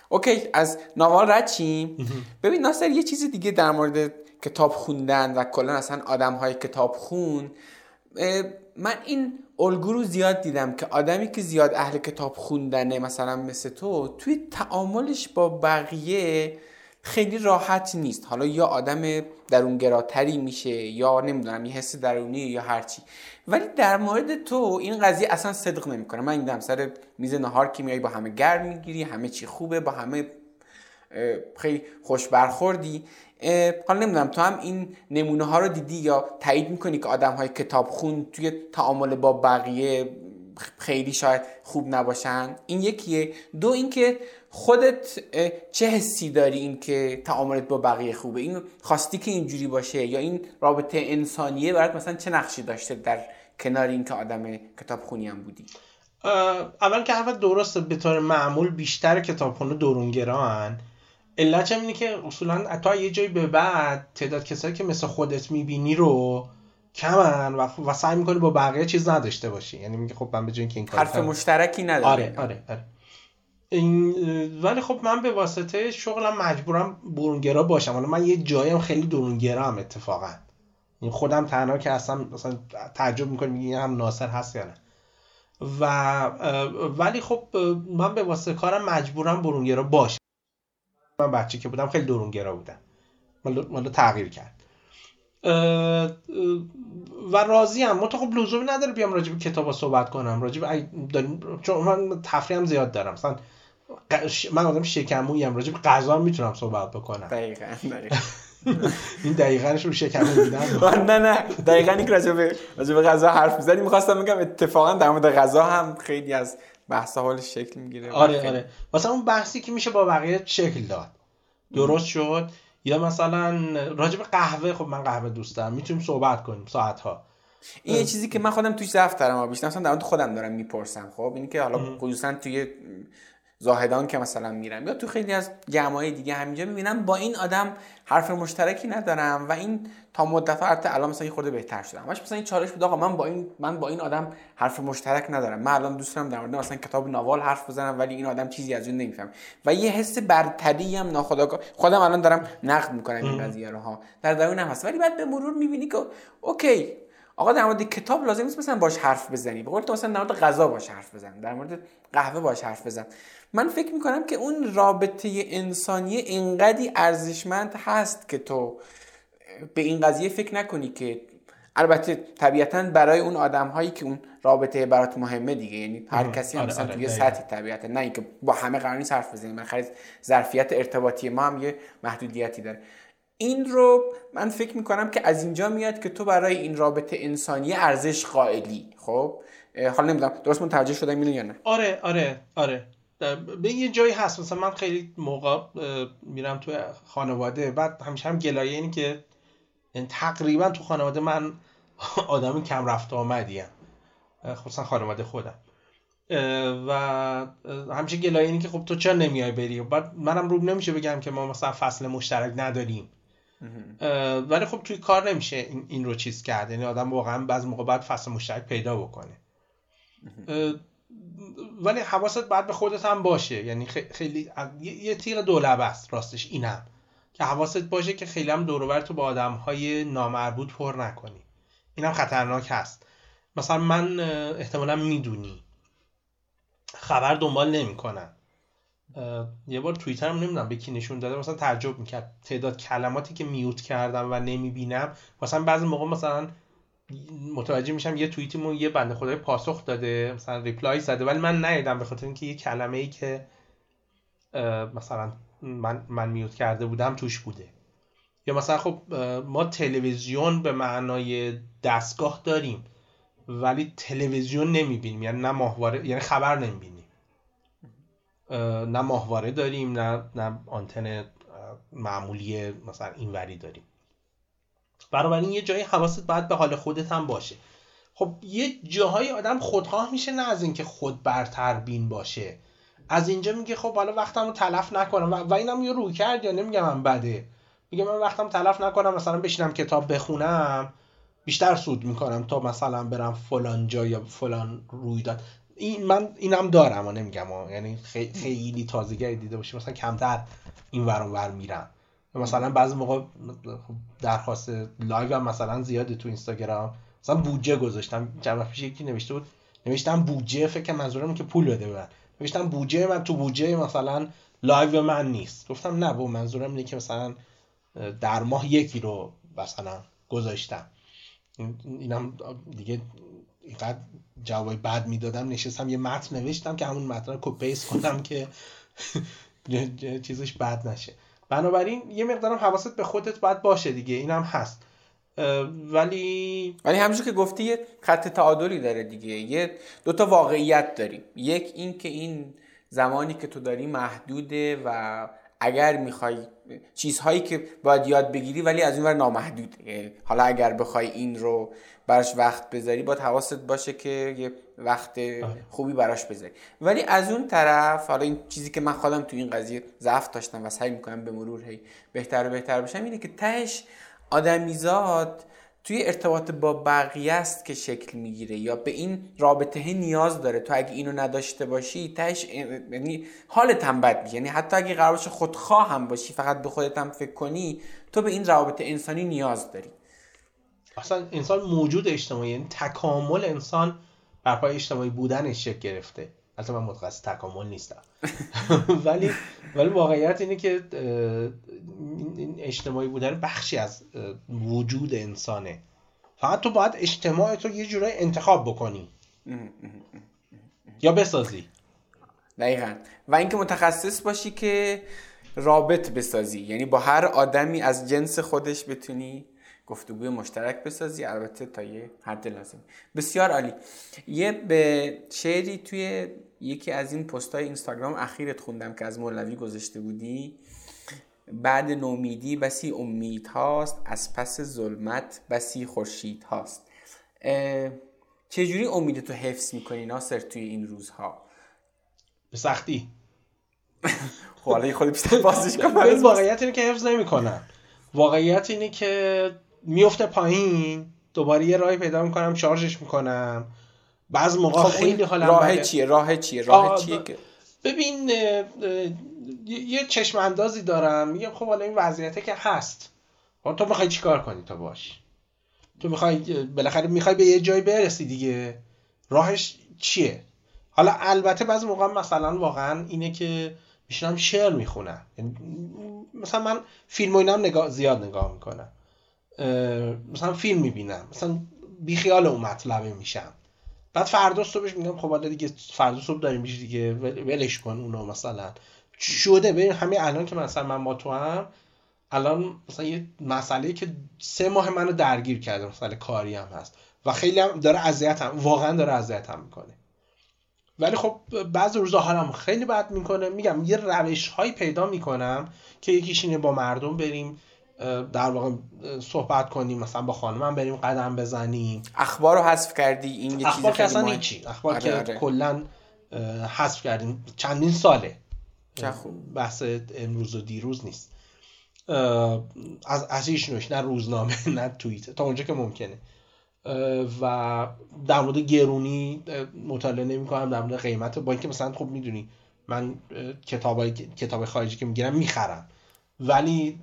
اوکی از نوال رد چیم ببین ناصر یه چیز دیگه در مورد کتاب خوندن و کلا اصلا آدم های کتاب خون. من این الگو رو زیاد دیدم که آدمی که زیاد اهل کتاب خوندنه مثلا مثل تو توی تعاملش با بقیه خیلی راحت نیست. حالا یا آدم درونگراتری میشه یا نمی‌دونم یه حس درونی یا هرچی ولی در مورد تو این قضیه اصلا صدق نمی‌کنه. من دیدم سر میز نهار که میای با همه گرم می‌گیری همه چی خوبه با همه خیلی خوش برخوردی. حالا نمی‌دونم تو هم این نمونه ها رو دیدی یا تایید می‌کنی که آدم های کتاب خون توی تعامل با بقیه خیلی شاید خوب نباشن؟ این یکیه. دو اینکه خودت چه حسی داری این که تعاملت با بقیه خوبه؟ این خواستی که اینجوری باشه یا این رابطه انسانیه برات مثلا چه نقشی داشته در کنار اینکه آدم کتابخونی هم بودی؟ اول که حرفت درسته به طور معمول بیشتر کتابخونه درونگران علت اینه که اصولا تا یه جایی به بعد تعداد کسایی که مثل خودت می‌بینی رو کمن و, و سعی می‌کنی با بقیه چیز نداشته باشی. یعنی میگه خب من به که این کار حرف مشترکی نداره آره آره آره. این ولی خب من به واسطه شغلم مجبورم برونگرا باشم. حالا من یه جایم خیلی درونگرا هم اتفاقا. این خودم تنها که اصلا مثلا تعجب می‌کنم میگه هم ناصر هست یا نه. و ولی خب من به واسطه کارم مجبورم برونگرا باشم. من بچه که بودم خیلی درونگرا بودم. مالا تغییر کرد. و راضی هم تو خب لزومی نداره بیام راجب کتاب صحبت کنم. راجب چون من تفریحم زیاد دارم. مثلا من آدم شکمویی هم راجب غذا می‌تونم صحبت بکنم. دقیقا این دقیقا رو شکم میدم نه نه. دقیقا این راجب راجب غذا حرف می‌زنی می‌خواستم بگم اتفاقا در مورد غذا هم خیلی از بحث حال شکل می‌گیره. آره آره. مثلا اون بحثی که میشه با بقیه شکل داد. درست شد؟ یا مثلا راجب قهوه خب من قهوه دوست دارم. می‌تونیم صحبت کنیم ساعت ها این یه چیزی که من خودم توش ضعف دارم بیشتر مثلا در خودم دارم می‌پرسم خب؟ این که حالا خصوصا توی زاهدان که مثلا میرم یا تو خیلی از جمعای دیگه همینجا می‌بینم با این آدم حرف مشترکی ندارم و این تا مدت ها حتی الان مثلا خورده بهتر شدم. همش مثلا این چالش بود آقا من با این من با این آدم حرف مشترک ندارم. من الان دوست دارم در مورد مثلا کتاب نوال حرف بزنم ولی این آدم چیزی از اون نمیفهم. و یه حس برتری هم ناخودآگاه خودم الان دارم نقد می‌کنم این قضیه رو ها. در درونم هست. ولی بعد به مرور می‌بینی که اوکی آقا در مورد کتاب لازم نیست مثلا باش حرف بزنی. به قول تو مثلا در مورد غذا باش حرف بزن. در مورد قهوه باش حرف بزن. من فکر می‌کنم که اون رابطه انسانی اینقدی ارزشمند هست که تو به این قضیه فکر نکنی که البته طبیعتا برای اون آدم هایی که اون رابطه برات مهمه دیگه. یعنی هر کسی هم آره، مثلا آره، توی سطحی طبیعتا نه اینکه با همه قرار نیست حرف بزنیم. من خرید ظرفیت ارتباطی ما هم یه محدودیتی داره. این رو من فکر می‌کنم که از اینجا میاد که تو برای این رابطه انسانی ارزش قائلی خب؟ حالا نمی‌دونم درست متوجه شدم اینو یا نه؟ آره آره آره. به یه جایی هست. مثلا من خیلی موقع میرم تو خانواده. بعد همیشه هم گلایه اینی که یعنی تقریبا تو خانواده من آدم کم رفت آمدیم خصوصا خانواده خودم. و همیشه گلایه اینی که خب تو چرا نمیای بری؟ بعد منم روم نمیشه بگم که ما مثلا فصل مشترک نداریم. ولی خب توی کار نمیشه این, رو چیز کرد. یعنی آدم واقعا بعض موقع بعد فصل مشترک پیدا بکنه. ولی حواست باید به خودت هم باشه. یعنی خیلی یه تیغ دولبه است راستش اینم. که حواست باشه که خیلی هم دور تو با آدم های نامربوط پر نکنی. اینم خطرناک هست. مثلا من احتمالا می‌دونی. خبر دنبال نمی‌کنم. یه بار توییتر هم نمی‌دونم به کی نشون داده مثلا تعجب می‌کرد. تعداد کلماتی که میوت کردم و نمی‌بینم. مثلا بعضی موقع مثلا متوجه میشم یه توییتیمون یه بنده خدای پاسخ داده مثلا ریپلای زده ولی من ندیدم به خاطر اینکه یه کلمه ای که مثلا من من میوت کرده بودم توش بوده. یا مثلا خب ما تلویزیون به معنای دستگاه داریم ولی تلویزیون نمی‌بینیم یعنی نه ماهواره یعنی خبر نمی‌بینیم. نه ماهواره داریم نه نه آنتن معمولی مثلا اینوری داریم. بنابراین یه جایی حواست باید به حال خودت هم باشه. خب یه جاهای آدم خودخواه میشه نه از اینکه خود برتر بین باشه. از اینجا میگه خب حالا وقتمو تلف نکنم. و اینم یه روی کرد یا نمیگم من بده. میگه من وقتم تلف نکنم مثلا بشینم کتاب بخونم بیشتر سود می‌کنم تا مثلا برم فلان جا یا فلان رویداد. این من اینم دارم و نمیگم یعنی خیلی تازگی دیده باشی. مثلا کمتر این ور اون ور میرم. مثلا بعضی موقع خب درخواست live هم مثلا زیاده تو اینستاگرام. مثلا بودجه گذاشتم. چند پیش یکی نوشته بود نوشتم بودجه فکر منظورم که پول بده من. نوشتم بودجه من تو بودجه مثلا live من نیست. گفتم نه با منظورم اینه که مثلا در ماه یکی رو مثلا گذاشتم. اینم دیگه اینقدر جواب بد می‌دادم نشستم یه متن نوشتم که همون متن رو کپی کنم که چیزش بد نشه. بنابراین یه مقدارم حواست به خودت باید باشه دیگه اینم هست. ولی ولی همونجور که گفتی یه خط تعادلی داره دیگه یه دوتا واقعیت داریم. یک این که این زمانی که تو داری محدوده و اگر می‌خوای چیزهایی که باید یاد بگیری ولی از اون ور نامحدوده حالا اگر بخوای این رو براش وقت بذاری باید حواست باشه که یه وقت. خوبی براش بذاری ولی از اون طرف حالا این چیزی که من خودم تو این قضیه ضعف داشتم و سعی می‌کنم به مرور هی بهتر و بهتر بشم اینه که تهش آدمیزاد توی ارتباط با بقیه است که شکل می‌گیره یا به این رابطه نیاز داره. تو اگه اینو نداشته باشی تهش یعنی حالت هم بد یعنی حتی اگه قرار باشه خودخواه هم باشی فقط به خودت هم فکر کنی تو به این روابط انسانی نیاز داری. اصلا انسان موجود اجتماعی یعنی تکامل انسان بر پای اجتماعی بودنش شکل گرفته. البته من متخصص تکامل نیستم. ولی ولی واقعیت اینه که اجتماعی بودن بخشی از وجود انسانه. فقط تو باید اجتماع تو یه جورای انتخاب بکنی. یا بسازی. دقیقا. و اینکه متخصص باشی که رابط بسازی. یعنی با هر آدمی از جنس خودش بتونی گفتگوی مشترک بسازی. البته تا یه حد لازم. بسیار عالی. یه به شعری توی یکی از این پست های اینستاگرام اخیرت خوندم که از مولوی گذاشته بودی. بعد نومیدی بسی امید هاست. از پس ظلمت بسی خورشید هاست. چجوری امید تو حفظ می‌کنی ناصر توی این روزها؟ به سختی. خب حالا خود بیشتر بازش واقعیت اینه که حفظ نمی‌کنم. واقعیت اینه که میفته پایین دوباره یه راهی پیدا می‌کنم شارژش می‌کنم. بعض موقع خب خیلی حالا راه چیه؟ راه چیه؟ راه چیه که؟ ببین یه چشم اندازی دارم. میگم خب حالا این وضعیته که هست. خب تو می‌خوای چیکار کنی تا باش؟ تو می‌خوای بالاخره می‌خوای به یه جای برسی دیگه. راهش چیه؟ حالا البته بعضی موقع مثلا واقعا اینه که میشنم شعر می‌خونم. یعنی مثلا من فیلم و اینم نگاه زیاد نگاه می‌کنم. مثلا فیلم می‌بینم مثلا بیخیال اون مطلبه میشم. بعد فردا صبحش میگم خب حالا دیگه فردا صبح داریم میشه دیگه ولش کن اونو مثلا. شده ببین همین الان که مثلا من با تو هم الان مثلا یه مسئله که سه ماه منو درگیر کرده مسئله کاری هم هست. و خیلی هم داره اذیتم واقعا داره اذیتم می‌کنه. ولی خب بعضی روزا حالم خیلی بد می‌کنه. میگم یه روش هایی پیدا می‌کنم که یکیش اینه با مردم بریم. در واقع صحبت کنیم مثلا با خانمم بریم قدم بزنیم. اخبار رو حذف کردی؟ این یه اخبار که اصلا هیچی. اخبار آره که آره. کلا حذف کردیم. چندین ساله. خوب. بحث امروز و دیروز نیست. از از هیچ نه روزنامه نه توییت. تا اونجا که ممکنه. و در مورد گرونی مطالعه نمی کنم. در مورد قیمت. با اینکه مثلا خب می‌دونی من کتاب کتاب خارجی که می‌گیرم می‌خرم. ولی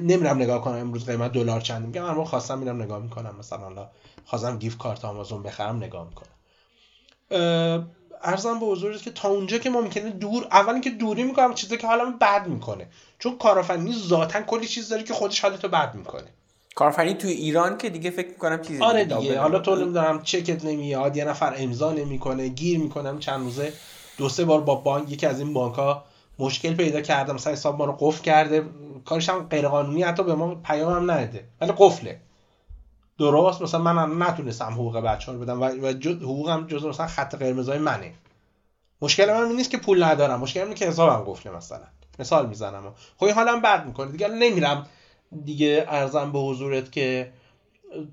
نمیرم نگاه کنم امروز قیمت دلار چند. میگم من خواستم میرم نگاه می‌کنم. مثلا حالا خواستم گیف کارت آمازون بخرم نگاه می‌کنم. ارزم به حضورت که تا اونجا که ممکنه دور اول که دوری می‌کنم چیزی که حالم بد می‌کنه. چون کارآفرینی ذاتا کلی چیز داره که خودش حالتو بد می‌کنه. کارآفرینی توی ایران که دیگه فکر می‌کنم چیزی آره دیگه. حالا تو نمی‌دونم چکت نمیاد یه نفر امضا نمی‌کنه گیر می‌کنم چند روزه. دو سه بار با بانک یکی از این بانک ها مشکل پیدا کرده مثلا حساب ما رو قفل کرده کارش هم غیر قانونی حتی به ما پیام هم نده. ولی قفله. درست؟ مثلا من نتونستم حقوق بچه رو بدم و حقوقم جز مثلا خط قرمزای منه. مشکل من این نیست که پول ندارم. مشکل اینه که حسابم قفله مثلا. مثال می‌زنم. خب این حالم بد می‌کنه. دیگه نمیرم دیگه ارزم به حضورت که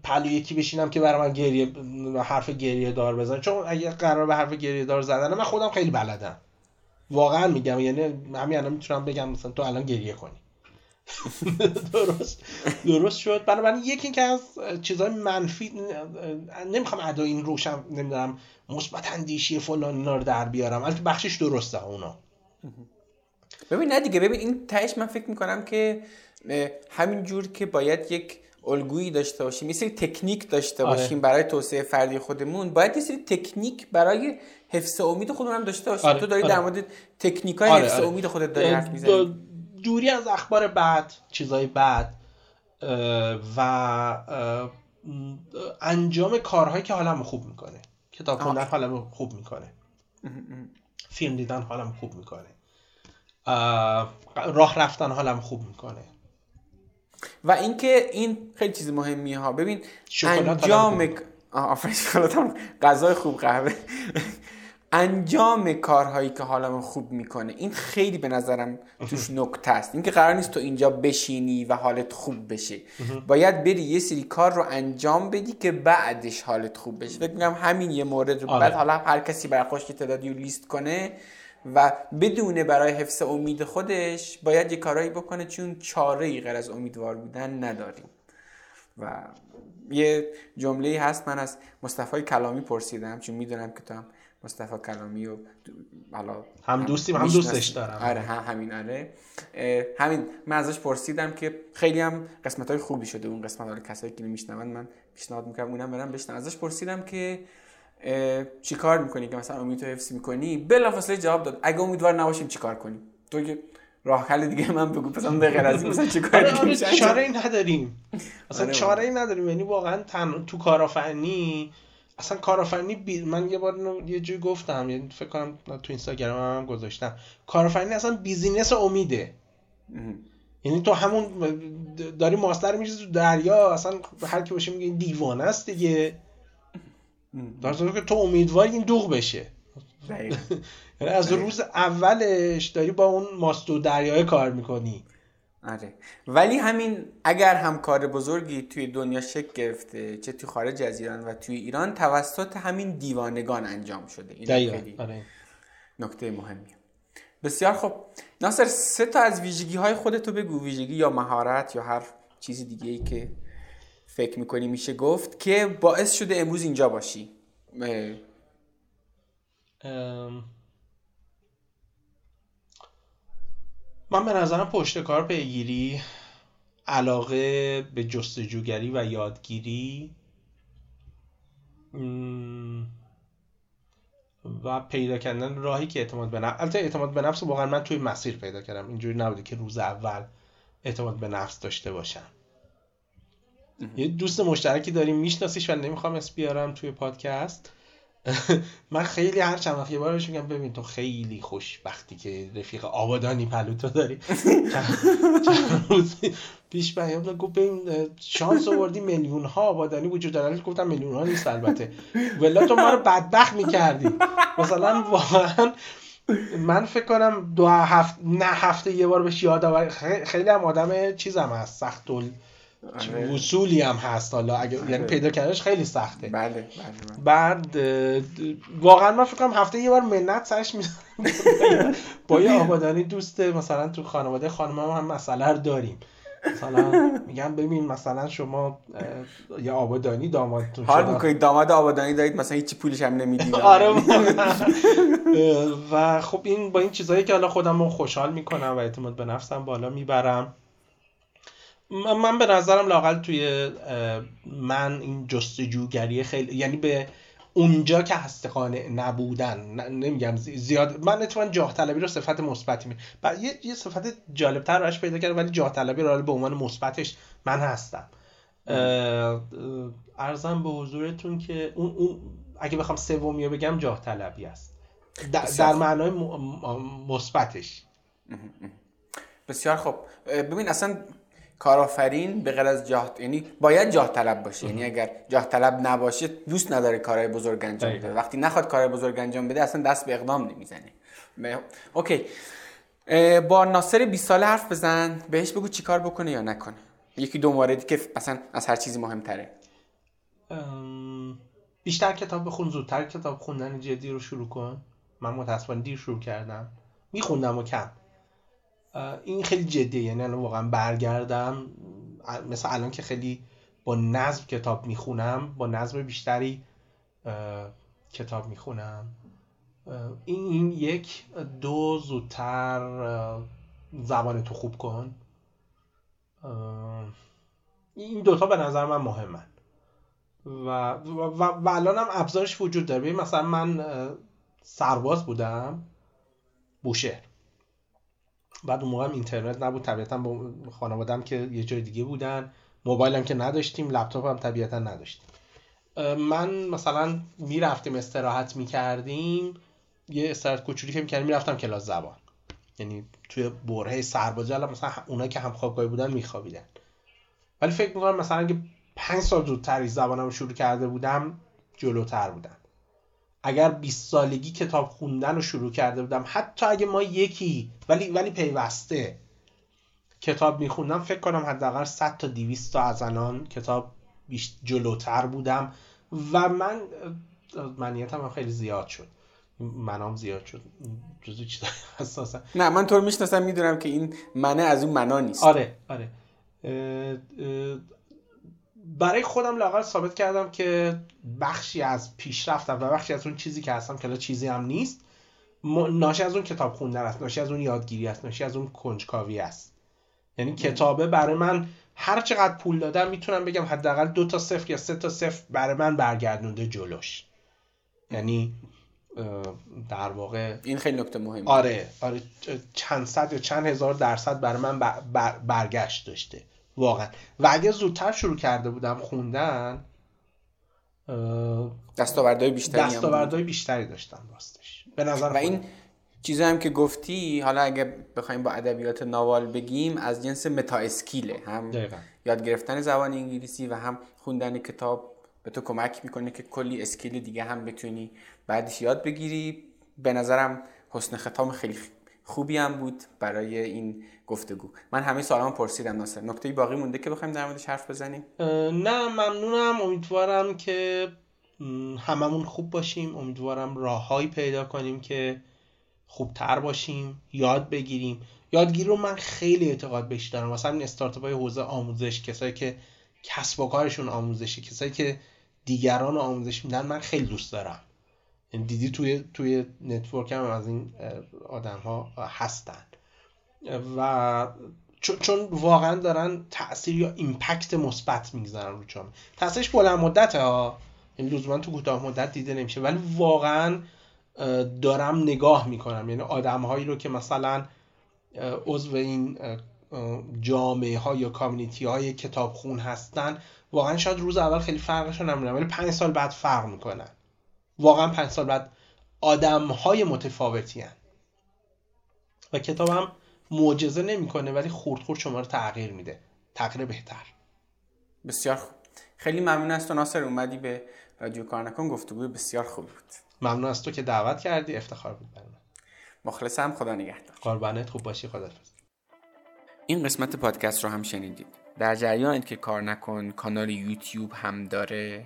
پلو یکی بشینم که برای من گریه حرف گریه دار بزن چون اگه قرار به حرف گریه دار زدن من خودم خیلی بلدم. واقعا میگم یعنی همین الان می‌تونم بگم مثلا تو الان گریه کنی. درست. درست شد. بنابراین یکی که از چیزهای منفی نمی‌خوام ادا این روشم نمی‌دونم مثبت اندیشی فلان اینا رو در بیارم البته بخشش درسته اونا. ببین نه دیگه. ببین این تهش من فکر می‌کنم که همین جور که باید یک الگویی داشته باشیم یه سری تکنیک داشته آره. باشیم برای توسعه فردی خودمون. باید یه سری تکنیک برای حفظ امید خودمون هم داشته باشیم. آره. تو داری آره. در مورد تکنیک های آره. حفظ آره. امید خودت داری حرف می‌زنی. دوری از اخبار بد چیزای بد و انجام کارهایی که حالم خوب می‌کنه. کتاب خوندن حالم خوب می‌کنه. فیلم دیدن حالم خوب می‌کنه. راه رفتن حالم خوب می‌کنه. و اینکه این خیلی چیز مهمی ها. ببین انجام غذای خوب قهوه. انجام کارهایی که حالمو خوب می‌کنه. این خیلی به نظرم توش نکته است اینکه قرار نیست تو اینجا بشینی و حالت خوب بشه. باید بری یه سری کار رو انجام بدی که بعدش حالت خوب بشه. فکر میگم همین یه مورد رو. آره. بعد حالا هر کسی برای خوش تعدادی رو لیست کنه و بدونه برای حفظ امید خودش باید یه کارایی بکنه چون چاره ای غیر از امیدوار بودن نداریم. و یه جمله هست. من از مصطفی کلامی پرسیدم چون می‌دونم که تو هم مصطفی کلامی و حالا هم دوستیم هم دوستش دارم. آره هم همین آره. همین من ازش پرسیدم که خیلی هم قسمت های خوبی شده اون قسمت های کسایی که نمیشنون من پیشنهاد می‌کنم اونم برم بشنن ازش پرسیدم که چی کار می‌کنی که مثلا امید تو حفظ می‌کنی؟ بلافاصله جواب داد. اگه امیدوار نباشیم چی کار کنیم؟ تو که راه حل دیگه من بگو. پس به غیر از این مثلا چی کار آره, آره چاره ای نداریم. اصلا آره چاره ای نداریم. یعنی واقعا تن... تو کارآفرینی اصلا کارآفرینی بی... من یه بار یه جوی گفتم یعنی فکر کنم تو اینستاگرام هم, هم گذاشتم. کارآفرینی اصلا business امیده. یعنی تو همون داری ماست می‌ریزی تو دریا اصلا هر کی باشه میگه دیوانه است دیگه. در که تو امیدواری این دوغ بشه. یعنی از روز اولش داری با اون ماستو دریای کار می‌کنی. آره. ولی همین اگر هم کار بزرگی توی دنیا شکل گرفته چه توی خارج از ایران و توی ایران توسط همین دیوانگان انجام شده. این خیلی آره. نکته مهمیه. بسیار خب ناصر سه تا از ویژگی های خودتو بگو. ویژگی یا مهارت یا هر چیزی دیگه ای که فکر می‌کنی میشه گفت که باعث شده امروز اینجا باشی. من به نظرم پشت کار پیگیری علاقه به جستجوگری و یادگیری و پیدا کردن راهی که اعتماد به نفس البته اعتماد به نفس واقعا من توی مسیر پیدا کردم. اینجوری نبوده که روز اول اعتماد به نفس داشته باشم. یه دوست مشترکی داریم میشناسیش و نمی‌خوام اس بیارم توی پادکست. من خیلی هر چند وقت یه بار میگم ببین تو خیلی خوشبختی که رفیق آبادانی پلوتو داری. چند روز پیش بیام گفت ببین شانس آوردی میلیون ها آبادانی وجود داره. گفتم میلیون ها نیست البته. ولی تو ما رو بدبخت می‌کردی. مثلا واقعا من فکر کنم دو هفته نه هفته یه بار بهش یاد خیلی هم آدم چیزم هست سخت. وصولی هم هست. حالا اگه آره. یعنی پیدا کردنش خیلی سخته. بله بله, بله. بعد واقعا من فکر کنم هفته یه بار منت سرش می‌زنم با یه آبادانی دوست مثلا تو خانواده خانم هم مسئله رو داریم. مثلا میگم ببین مثلا شما یه آبادانی دامادتون حال می‌کنید داماد آبادانی دارید مثلا هیچی پولش هم نمی‌دید. آره و خب این با این چیزهایی که حالا خودم رو خوشحال می‌کنم و اعتماد به نفسم بالا می‌برم. من به نظرم لاقل توی من این جستجوگری خیلی یعنی به اونجا که هست قانع نبودن نمیگم زیاد من اتفاقا جاه طلبی رو صفت مثبتی می یه یه صفت جالبتر راش پیدا کردم ولی جاه طلبی رو به عنوان مثبتش من هستم. ارزم به حضورتون که اون, اون اگه بخوام سومی رو بگم جاه طلبی است. در, در معنای مثبتش. بسیار خب ببین اصلا کارآفرین به غیر از جاه یعنی باید جاه طلب باشه. یعنی اگر جاه طلب نباشه دوست نداره کارهای بزرگ انجام بده. وقتی نخواد کارهای بزرگ انجام بده اصلا دست به اقدام نمی‌زنه. اوکی. با ناصر 20 ساله حرف بزن بهش بگو چیکار بکنه یا نکنه. یکی دو موردی که اصلا از هر چیزی مهمتره. بیشتر کتاب بخون زودتر کتاب خوندن جدی رو شروع کن. من متاسفانه دیر شروع کردم. میخوندم و کم. این خیلی جدیه یعنی الان واقعا برگردم. مثل الان که خیلی با نظم کتاب می‌خونم با نظم بیشتری کتاب می‌خونم. این, این یک دو زودتر زبان تو خوب کن. این دوتا به نظر من مهمن. و, و, و, الان هم ابزارش وجود داره. مثلا من سرباز بودم بوشهر. بعد اون موقع اینترنت نبود. طبیعتا با خانوادم که یه جای دیگه بودن. موبایلم که نداشتیم لپتاپ هم طبیعتا نداشتیم. من مثلا می‌رفتیم استراحت می‌کردیم. یه استراحت کوچولی که می‌کردیم می‌رفتم کلاس زبان. یعنی توی برهه سربازی مثلا اونایی که هم خوابگاهی بودن میخوابیدن. ولی فکر می‌کنم مثلا اگه پنج سال زودتر زبانم رو شروع کرده بودم جلوتر بودم. اگر 20 سالگی کتاب خوندن رو شروع کرده بودم حتی اگه ما یکی ولی ولی پیوسته کتاب میخوندم فکر کنم حداقل 100 تا 200 تا از الان کتاب جلوتر بودم و من منیتم هم خیلی زیاد شد. منام زیاد شد. جزو چیزای حساسه نه من طور می‌شناسم می‌دونم که این منه از اون منا نیست. آره آره. برای خودم لاقل ثابت کردم که بخشی از پیشرفتم و بخشی از اون چیزی که هستم که چیزی هم نیست ناشی از اون کتاب خوندن است ناشی از اون یادگیری است ناشی از اون کنجکاوی است. یعنی کتابه برای من هر چقدر پول دادم می‌تونم بگم حداقل دو تا صفر یا سه تا صفر برای من برگردونده جلوش. یعنی در واقع این خیلی نکته مهمه. آره آره چند صد یا چند هزار درصد برای من برگشت داشته. واقعا. و اگه زودتر شروع کرده بودم خوندن دستاوردهای بیشتری دستاوردهای بیشتری داشتم راستش. به نظر و این چیزی هم که گفتی حالا اگه بخوایم با ادبیات ناوال بگیم از جنس متا اسکیله هم دقیقا. یاد گرفتن زبان انگلیسی و هم خوندن کتاب به تو کمک می‌کنه که کلی اسکیل دیگه هم بتونی بعدش یاد بگیری. به نظرم حسن ختام خیلی خوبی هم بود برای این گفتگو. من همه سوالامو پرسیدم ناصر. نکته باقی مونده که بخوایم در موردش حرف بزنیم؟ نه ممنونم. امیدوارم که هممون خوب باشیم. امیدوارم راههایی پیدا کنیم که خوبتر باشیم. یاد بگیریم. یادگیری رو من خیلی اعتقاد بهش دارم. مثلا این استارتاپ های حوزه آموزش کسایی که کسب و کارشون آموزشی کسایی که دیگران آموزش میدن من خیلی دوست دارم. دیدی توی توی network هم از این آدم ها هستن. و چون واقعا دارن تاثیر یا impact مثبت می‌گذارن رو جامعه تاثیرش بلند مدته ها. این یعنی لزوما تو کوتاه مدت دیده نمیشه. ولی واقعا دارم نگاه می‌کنم. یعنی آدم هایی رو که مثلا عضو این جامعه ها یا community های کتابخون هستن واقعا شاید روز اول خیلی فرقشون نمی‌دونم ولی پنج سال بعد فرق می‌کنن. واقعا پنج سال بعد آدم های متفاوتی هن. و کتاب هم معجزه نمی‌کنه ولی خورد خورد شما رو تغییر میده. تغییر بهتر. بسیار خوب. خیلی ممنون از تو ناصر اومدی به رادیو کار نکن گفتگوی بسیار خوب بود. ممنون از تو که دعوت کردی. افتخار بود برای من مخلصم. خدا نگهدار. قربانت. خوب باشی. خدا این قسمت پادکست رو هم شنیدید. در جریانید که کار نکن کانال یوتیوب هم داره.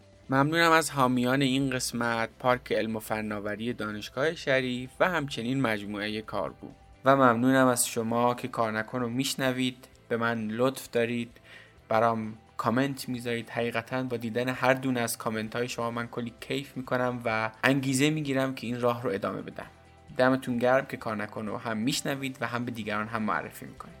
ممنونم از حامیان این قسمت پارک علم و فناوری دانشگاه شریف و همچنین مجموعه کارگو. و ممنونم از شما که کار نکن رو میشنوید. به من لطف دارید. برام کامنت می‌ذارید. حقیقتا با دیدن هر دونه از کامنت های شما من کلی کیف می‌کنم و انگیزه می‌گیرم که این راه رو ادامه بدم. دمتون گرم که کار نکن رو هم میشنوید و هم به دیگران هم معرفی می‌کنید.